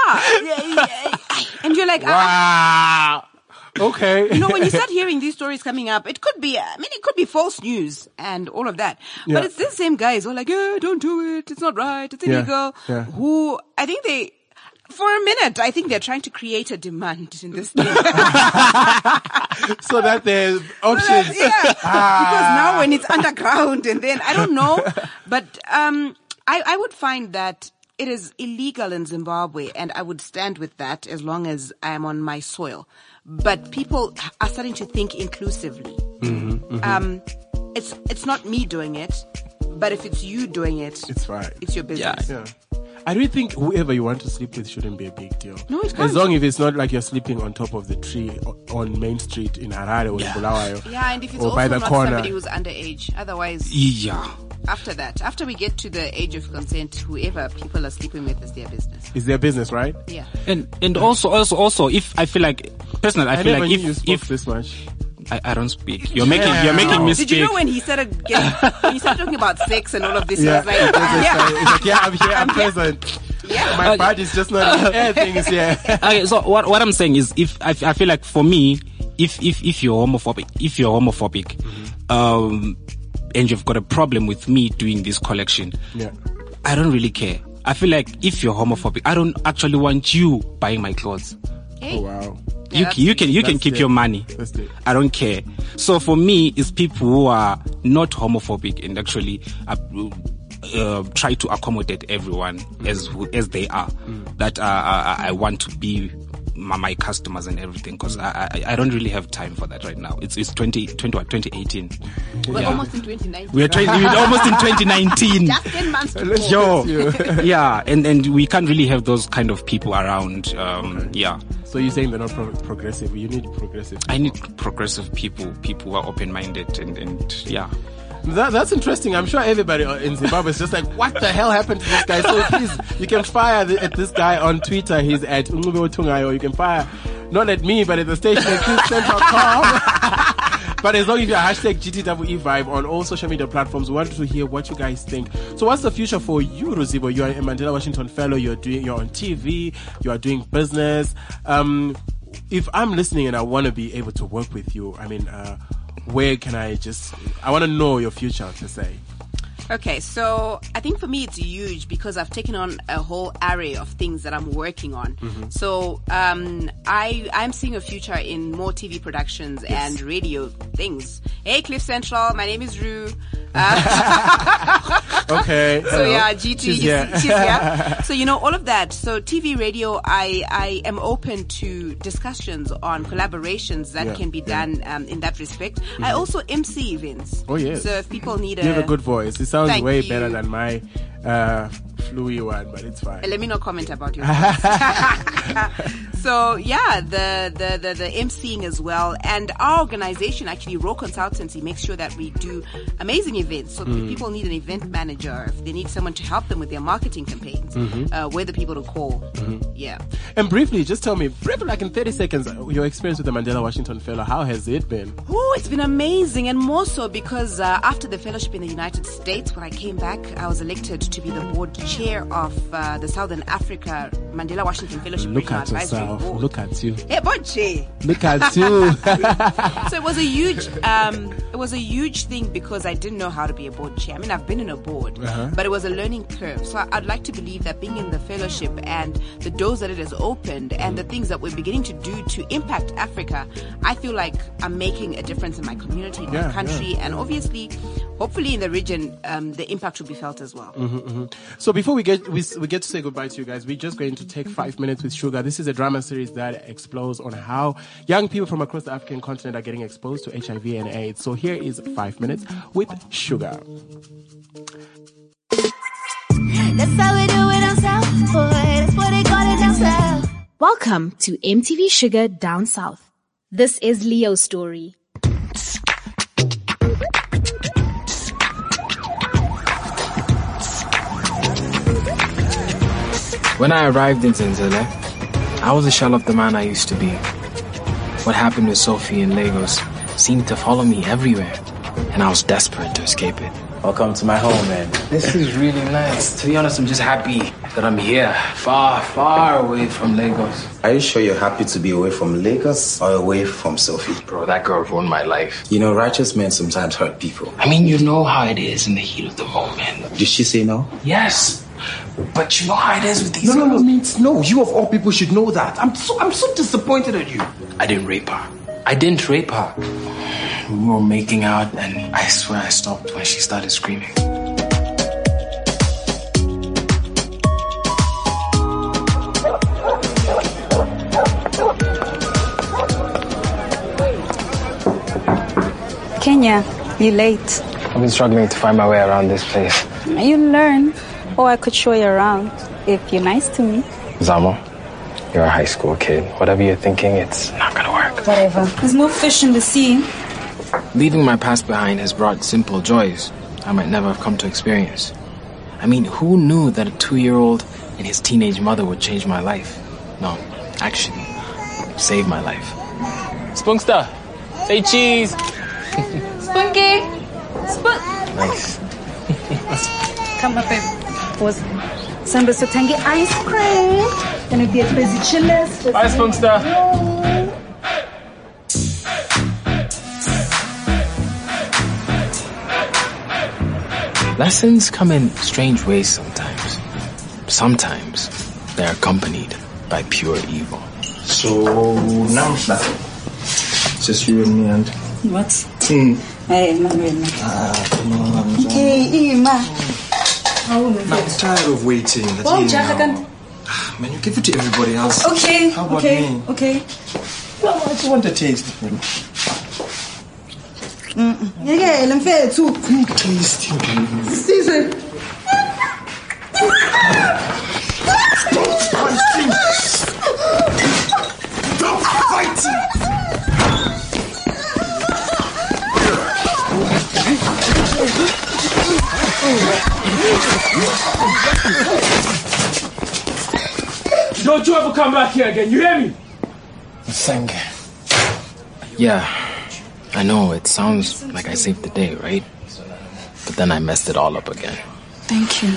And you're like, ah, Wow. Okay. you know, when you start hearing these stories coming up, it could be, I mean, it could be false news and all of that. Yeah. But it's the same guys who are like, yeah, don't do it. It's not right. It's Yeah, illegal. yeah. Who, I think they, for a minute, I think they're trying to create a demand in this thing. so that there's options. yeah. Because now when it's underground and then I don't know, but um, I I would find that it is illegal in Zimbabwe, and I would stand with that as long as I am on my soil. But people are starting to think inclusively. Um, it's it's not me doing it, but if it's you doing it, It's fine. it's your business. Yeah. I really think whoever you want to sleep with shouldn't be a big deal. No, it As can't. long as it's not like you're sleeping on top of the tree on Main Street in Harare or in Bulawayo. Yeah, and if it's or also by the not corner. somebody who's underage, otherwise, Yeah. after that, after we get to the age of consent, whoever people are sleeping with is their business. It's their business, right? Yeah. And and also also also if I feel like personally I, I feel never like knew you if spoke if this much. I, I don't speak, you're making you're making me Did you know when he started getting, when he started talking about sex and all of this, Yeah. he was like, yeah, It's like, yeah, I'm here, I'm present. yeah. My body's just not everything is here. okay, so what what I'm saying is, if I, I feel like for me, if if if you're homophobic, if you're homophobic, um, and you've got a problem with me doing this collection, Yeah. I don't really care. I feel like if you're homophobic, I don't actually want you buying my clothes. Hey. Oh, wow. Yeah, you you can you can keep it. your money. That's it. I don't care. So for me, it's people who are not homophobic and actually uh, uh, try to accommodate everyone as who, as they are. That uh, I, I want to be my, my customers and everything because I, I I don't really have time for that right now. It's it's 20, 20 what, 2018. We're Yeah. almost in 2019. We are trying, we're almost in 2019. Just 10 months to Let's. Yo, yeah, and and we can't really have those kind of people around. Um, yeah, So you're saying they're not pro- progressive? You need progressive. I need progressive people, people who are open minded, and and yeah. That, that's interesting. I'm sure everybody in Zimbabwe is just like, what the hell happened to this guy? So please, you can fire the, at this guy on Twitter. He's at Ungube or you can fire not at me, but at the station at cliffcentral.com. but as long as you hashtag GTWE vibe on all social media platforms, we want to hear what you guys think. So what's the future for you, Ruzivo? You are a Mandela Washington Fellow. You're doing, you're on TV. You are doing business. Um, if I'm listening and I want to be able to work with you, I mean, uh, where can I just, I want to know your future to say. Okay, so I think for me it's huge because I've taken on a whole array of things that I'm working on. So um, I I'm seeing a future in more TV productions and radio things. Hey, Cliff Central, my name is Rue. Okay. So yeah, GT, She's here. she's here. So you know all of that. So TV, radio, I I am open to discussions on collaborations that Yeah, can be yeah. done um, in that respect. I also MC events. Oh, yes. So if people need a, You have a good voice. It sounds Thank way you. better than my uh, fluey one, but it's fine. let me not comment about your so yeah the, the the the emceeing as well and our organization actually raw consultancy makes sure that we do amazing events so Mm. if people need an event manager if they need someone to help them with their marketing campaigns Mm-hmm. uh, we're the people to call yeah And briefly, just tell me, briefly, like in 30 seconds, your experience with the Mandela Washington Fellow, how has it been? Oh, it's been amazing, and more so because uh, after the fellowship in the United States, when I came back, I was elected to be the board chair of uh, the Southern Africa Mandela Washington Fellowship Look Regional at Advisory yourself. Board. Look at you. Hey, board chair. Look at you. so it was a huge um, it was a huge thing because I didn't know how to be a board chair. I mean, I've been in a board, Uh-huh. but it was a learning curve. So I'd like to believe that being in the fellowship and the doors that it has opened and the things that we're beginning to do to impact Africa, I feel like I'm making a difference in my community, in Yeah, my country, yeah, and obviously, hopefully in the region, um, the impact will be felt as well. Mm-hmm. So before we get we, we get to say goodbye to you guys, we're just going to take five minutes with Shuga. This is a drama series that explores on how young people from across the African continent are getting exposed to HIV and AIDS. So here is five minutes with Shuga. That's how we do it down south, boy. That's what they call it down south. Welcome to MTV Shuga Down South. This is Leo's story. When I arrived in Zenzele, I was a shell of the man I used to be. What happened with Sophie in Lagos seemed to follow me everywhere, and I was desperate to escape it. Welcome to my home, man. This is really nice. To be honest, I'm just happy that I'm here, far, far away from Lagos. Are you sure you're happy to be away from Lagos or away from Sophie? Bro, that girl ruined my life. You know, righteous men sometimes hurt people. I mean, you know how it is in the heat of the moment. Did she say no? Yes, but you know how it is with these No, no, no, girls. means no. You of all people should know that. I'm so, I'm so disappointed at you. I didn't rape her. I didn't rape her. We were making out, and I swear I stopped when she started screaming. Kenya, you're late. I've been struggling to find my way around this place. May you learn. Or I could show you around if you're nice to me. Zamo, you're a high school kid. Whatever you're thinking, it's not gonna work. Whatever. There's more fish in the sea. Leaving my past behind has brought simple joys I might never have come to experience. I mean, who knew that a two year old and his teenage mother would change my life? No, actually, save my life. Spunkster, say cheese. Spunky! Spunk! Nice. Come up, babe. Was Samba Sotangi ice cream. Gonna be a crazy chillers. Bye, Spunkster. Lessons come in strange ways sometimes. Sometimes they're accompanied by pure evil. So now it's that. Just you and me and. What? Hmm. Hey, Manuel. Ah, come on. Hey, Ima. I'm tired of waiting. Well, Oh, Jaha kan. Man, you give it to everybody else. Okay, How about okay, me? okay. No, I just want a taste. Ngeke mfethu. Taste. Sizwe. Stop fighting! Don't you ever come back here again, you hear me? Thank Yeah, I know it sounds like I saved the day, right? But then I messed it all up again. Thank you.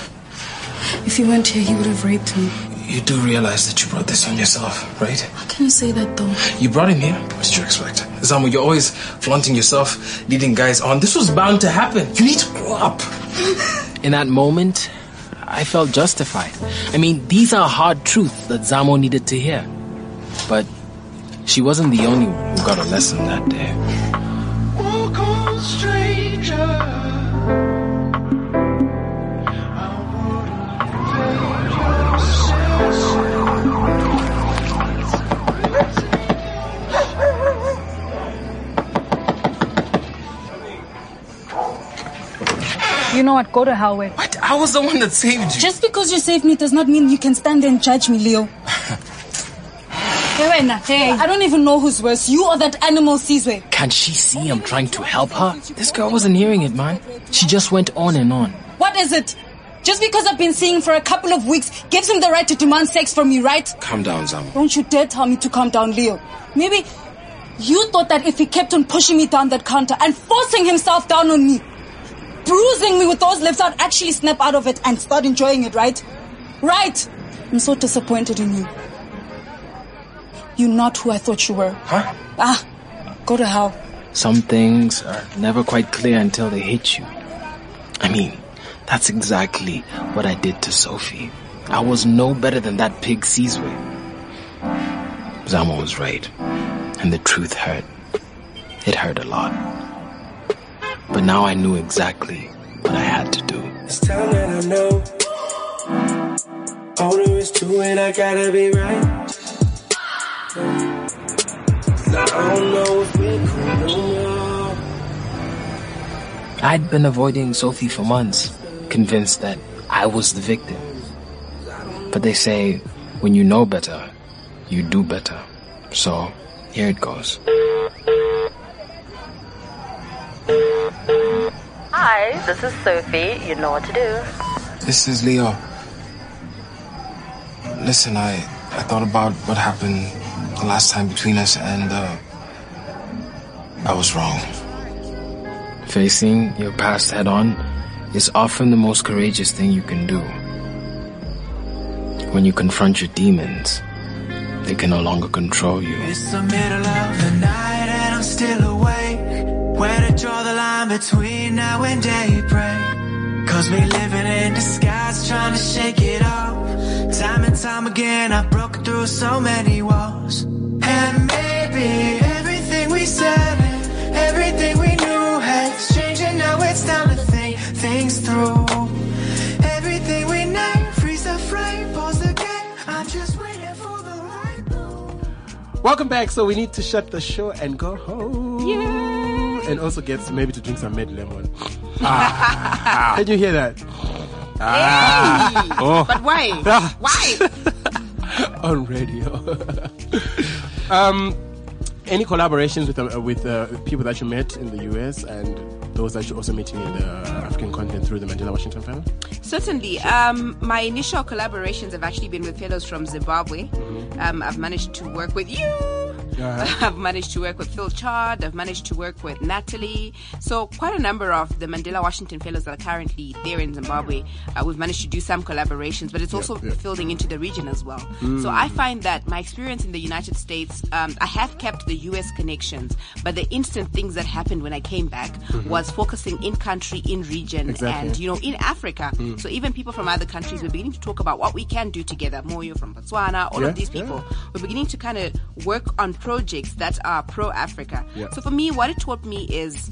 If you weren't here, he would have raped me. You do realize that you brought this on yourself, right? How can you say that though? You brought him here. What did you expect? Zamo, you're always flaunting yourself, leading guys on. This was bound to happen. You need to grow up. In that moment, I felt justified. I mean, these are hard truths that Zamo needed to hear. But she wasn't the only one who got a lesson that day. You know what? Go to hell with. What? I was the one that saved you. Just because you saved me does not mean you can stand there and judge me, Leo. hey, wena, hey. I don't even know who's worse, you or that animal Sizwe. Can't she see I'm trying to help her? This girl wasn't hearing it, man. She just went on and on. What is it? Just because I've been seeing for a couple of weeks gives him the right to demand sex from me, right? Calm down, Zamo. Don't you dare tell me to calm down, Leo. Maybe you thought that if he kept on pushing me down that counter and forcing himself down on me, bruising me with those lips, I'd actually snap out of it and start enjoying it, right? Right! I'm so disappointed in you. You're not who I thought you were. Huh? Ah, go to hell. Some things are never quite clear until they hit you. I mean, that's exactly what I did to Sophie. I was no better than that pig Sizwe. Zamo was right. And the truth hurt. It hurt a lot. But now I knew exactly what I had to do. It's time that I know. Older is two and I gotta be right. I don't know if we cool no. I'd been avoiding Sophie for months, convinced that I was the victim. But they say, when you know better, you do better. So, here it goes. Hi, this is Sophie. You know what to do. This is Leo. Listen, I, I thought about what happened the last time between us and, uh, I was wrong. Facing your past head on is often the most courageous thing you can do. When you confront your demons, they can no longer control you. It's the middle of the night and I'm still awake. Where to draw the line between now and daybreak? Cause we living in disguise, trying to shake it off. Time and time again, I've broken through so many walls. And maybe everything we said, and everything we knew has changed, and now it's time to think things through. Everything we name, freeze the frame, pause the game. I'm just waiting for the right. Welcome back. So we need to shut the show and go home. And also get maybe to drink some med lemon. Ah. Can you hear that? Ah. Oh. But why? Why? on radio. um, any collaborations with uh, with uh, people that you met in the US and those that you're also meeting in the African continent through the Mandela Washington Fellow? Certainly. Um, my initial collaborations have actually been with fellows from Zimbabwe. Mm-hmm. Um, I've managed to work with you. Uh-huh. I've managed to work with Phil Chard. I've managed to work with Natalie. So quite a number of the Mandela Washington Fellows that are currently there in Zimbabwe. Uh, we've managed to do some collaborations, but it's also yeah. filtering into the region as well. Mm. So I find that my experience in the United States, um, I have kept the US connections, but the instant things that happened when I came back Mhm. was focusing in country, in region, Exactly. and you know, in Africa. Mm. So even people from other countries, we're beginning to talk about what we can do together. Moyo from Botswana, all Yeah, of these people, we're beginning to kind of work on projects that are pro-Africa. Yeah. So for me, what it taught me is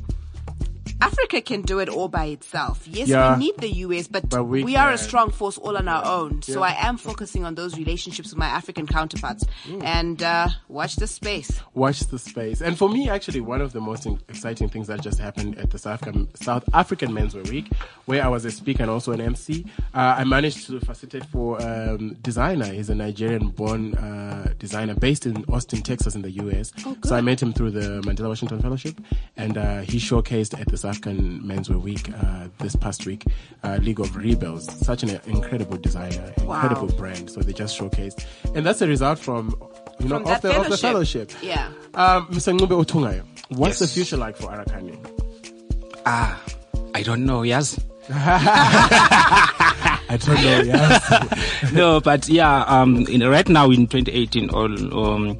Africa can do it all by itself. Yes, Yeah. we need the US, but, But we we, are a strong force all on our own. So Yeah. I am focusing on those relationships with my African counterparts. And uh, watch the space. watch the space. And for me, actually, one of the most exciting things that just happened at the South African, South African Menswear Week, where I was a speaker and also an MC, uh, I managed to facilitate for um, designer. He's a Nigerian-born uh, designer based in Austin, Texas, in the U.S. so I met him through the Mandela Washington Fellowship, and uh, he showcased at the South African Menswear Week uh, this past week, uh, League of Rebels. Such an incredible designer, Wow. incredible brand. So they just showcased, and that's a result from you know From of that the, of the fellowship. fellowship. Yeah. Um, Mr. Ngube Otungayo, what's Yes. the future like for Arakani? Ah, I don't know. Yes. I don't know. Yes. no, but yeah, um, in, right now in 2018, all, um,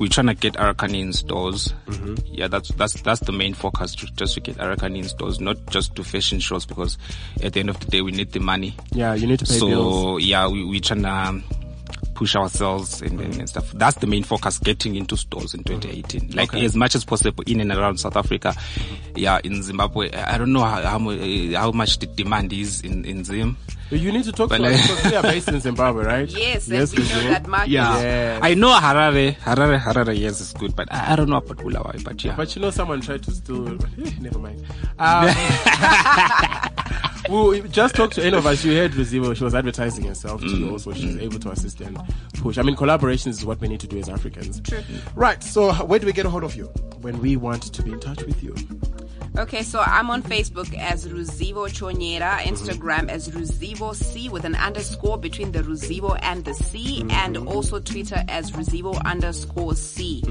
we're trying to get Arakani in stores. Mm-hmm. Yeah, that's that's that's the main focus, to, just to get Arakani in stores, not just to fashion shows, because at the end of the day, we need the money. Yeah, you need to pay so bills. yeah, we we trying to um, push ourselves and, and, and stuff. That's the main focus, getting into stores in 2018. Like Okay. as much as possible in and around South Africa. Yeah, in Zimbabwe, I don't know how how, how much the demand is in in Zim. You need to talk But to like- us because we are based in Zimbabwe, right? Yes, and yes, we know do. that market. Yeah. Yes. I know Harare, Harare, Harare, yes, it's good, but I, I don't know about Bulawayo, but yeah. But you know, someone tried to steal. Eh, Never mind. Um, we just talked to any of us. You heard Ruzivo. She was advertising herself too. Mm. Also, she's able to assist and push. I mean, collaborations is what we need to do as Africans. True. Right. So, where do we get a hold of you when we want to be in touch with you? Okay, so I'm on Facebook as Ruzivo Chonyera, Instagram as Ruzivo C with an underscore between the Ruzivo and the C, and also Twitter as Ruzivo underscore C.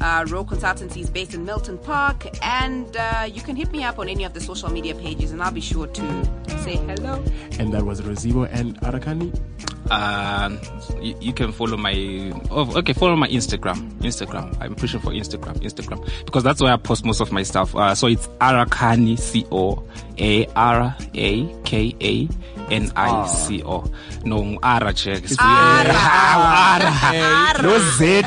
Uh, Row Consultancy is based in Milton Park, and uh, you can hit me up on any of the social media pages, and I'll be sure to say hello. And that was Ruzivo and Arakani. Um, you, you can follow my oh, okay follow my Instagram. Instagram. I'm pushing for Instagram. Instagram. Because that's where I post most of my stuff. Uh, so it's Arakani C O A R A K A N I C O no Ara check no Z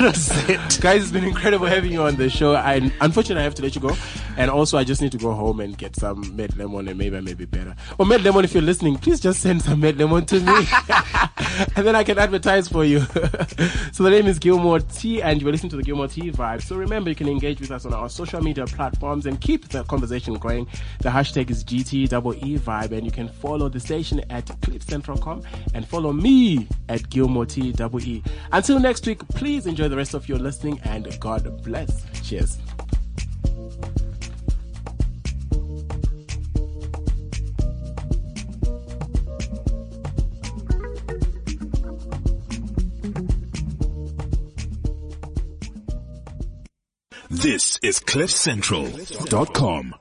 no Z Guys, it's been incredible having you on the show. I unfortunately I have to let you go, and also I just need to go home and get some med lemon, and maybe I may be better. Or med lemon, if you're listening, please just send some med lemon to me, and then I can advertise for you. so the name is Gilmore T, and you're listening to the Gilmore T vibe. So remember, you can engage with us on our social media platforms and keep the conversation going. The hashtag is GTEE vibe, and you can follow the station at cliffcentral.com and follow me at Gilmore T E. Until next week, please enjoy the rest of your listening and God bless. Cheers. This is CliffCentral.com.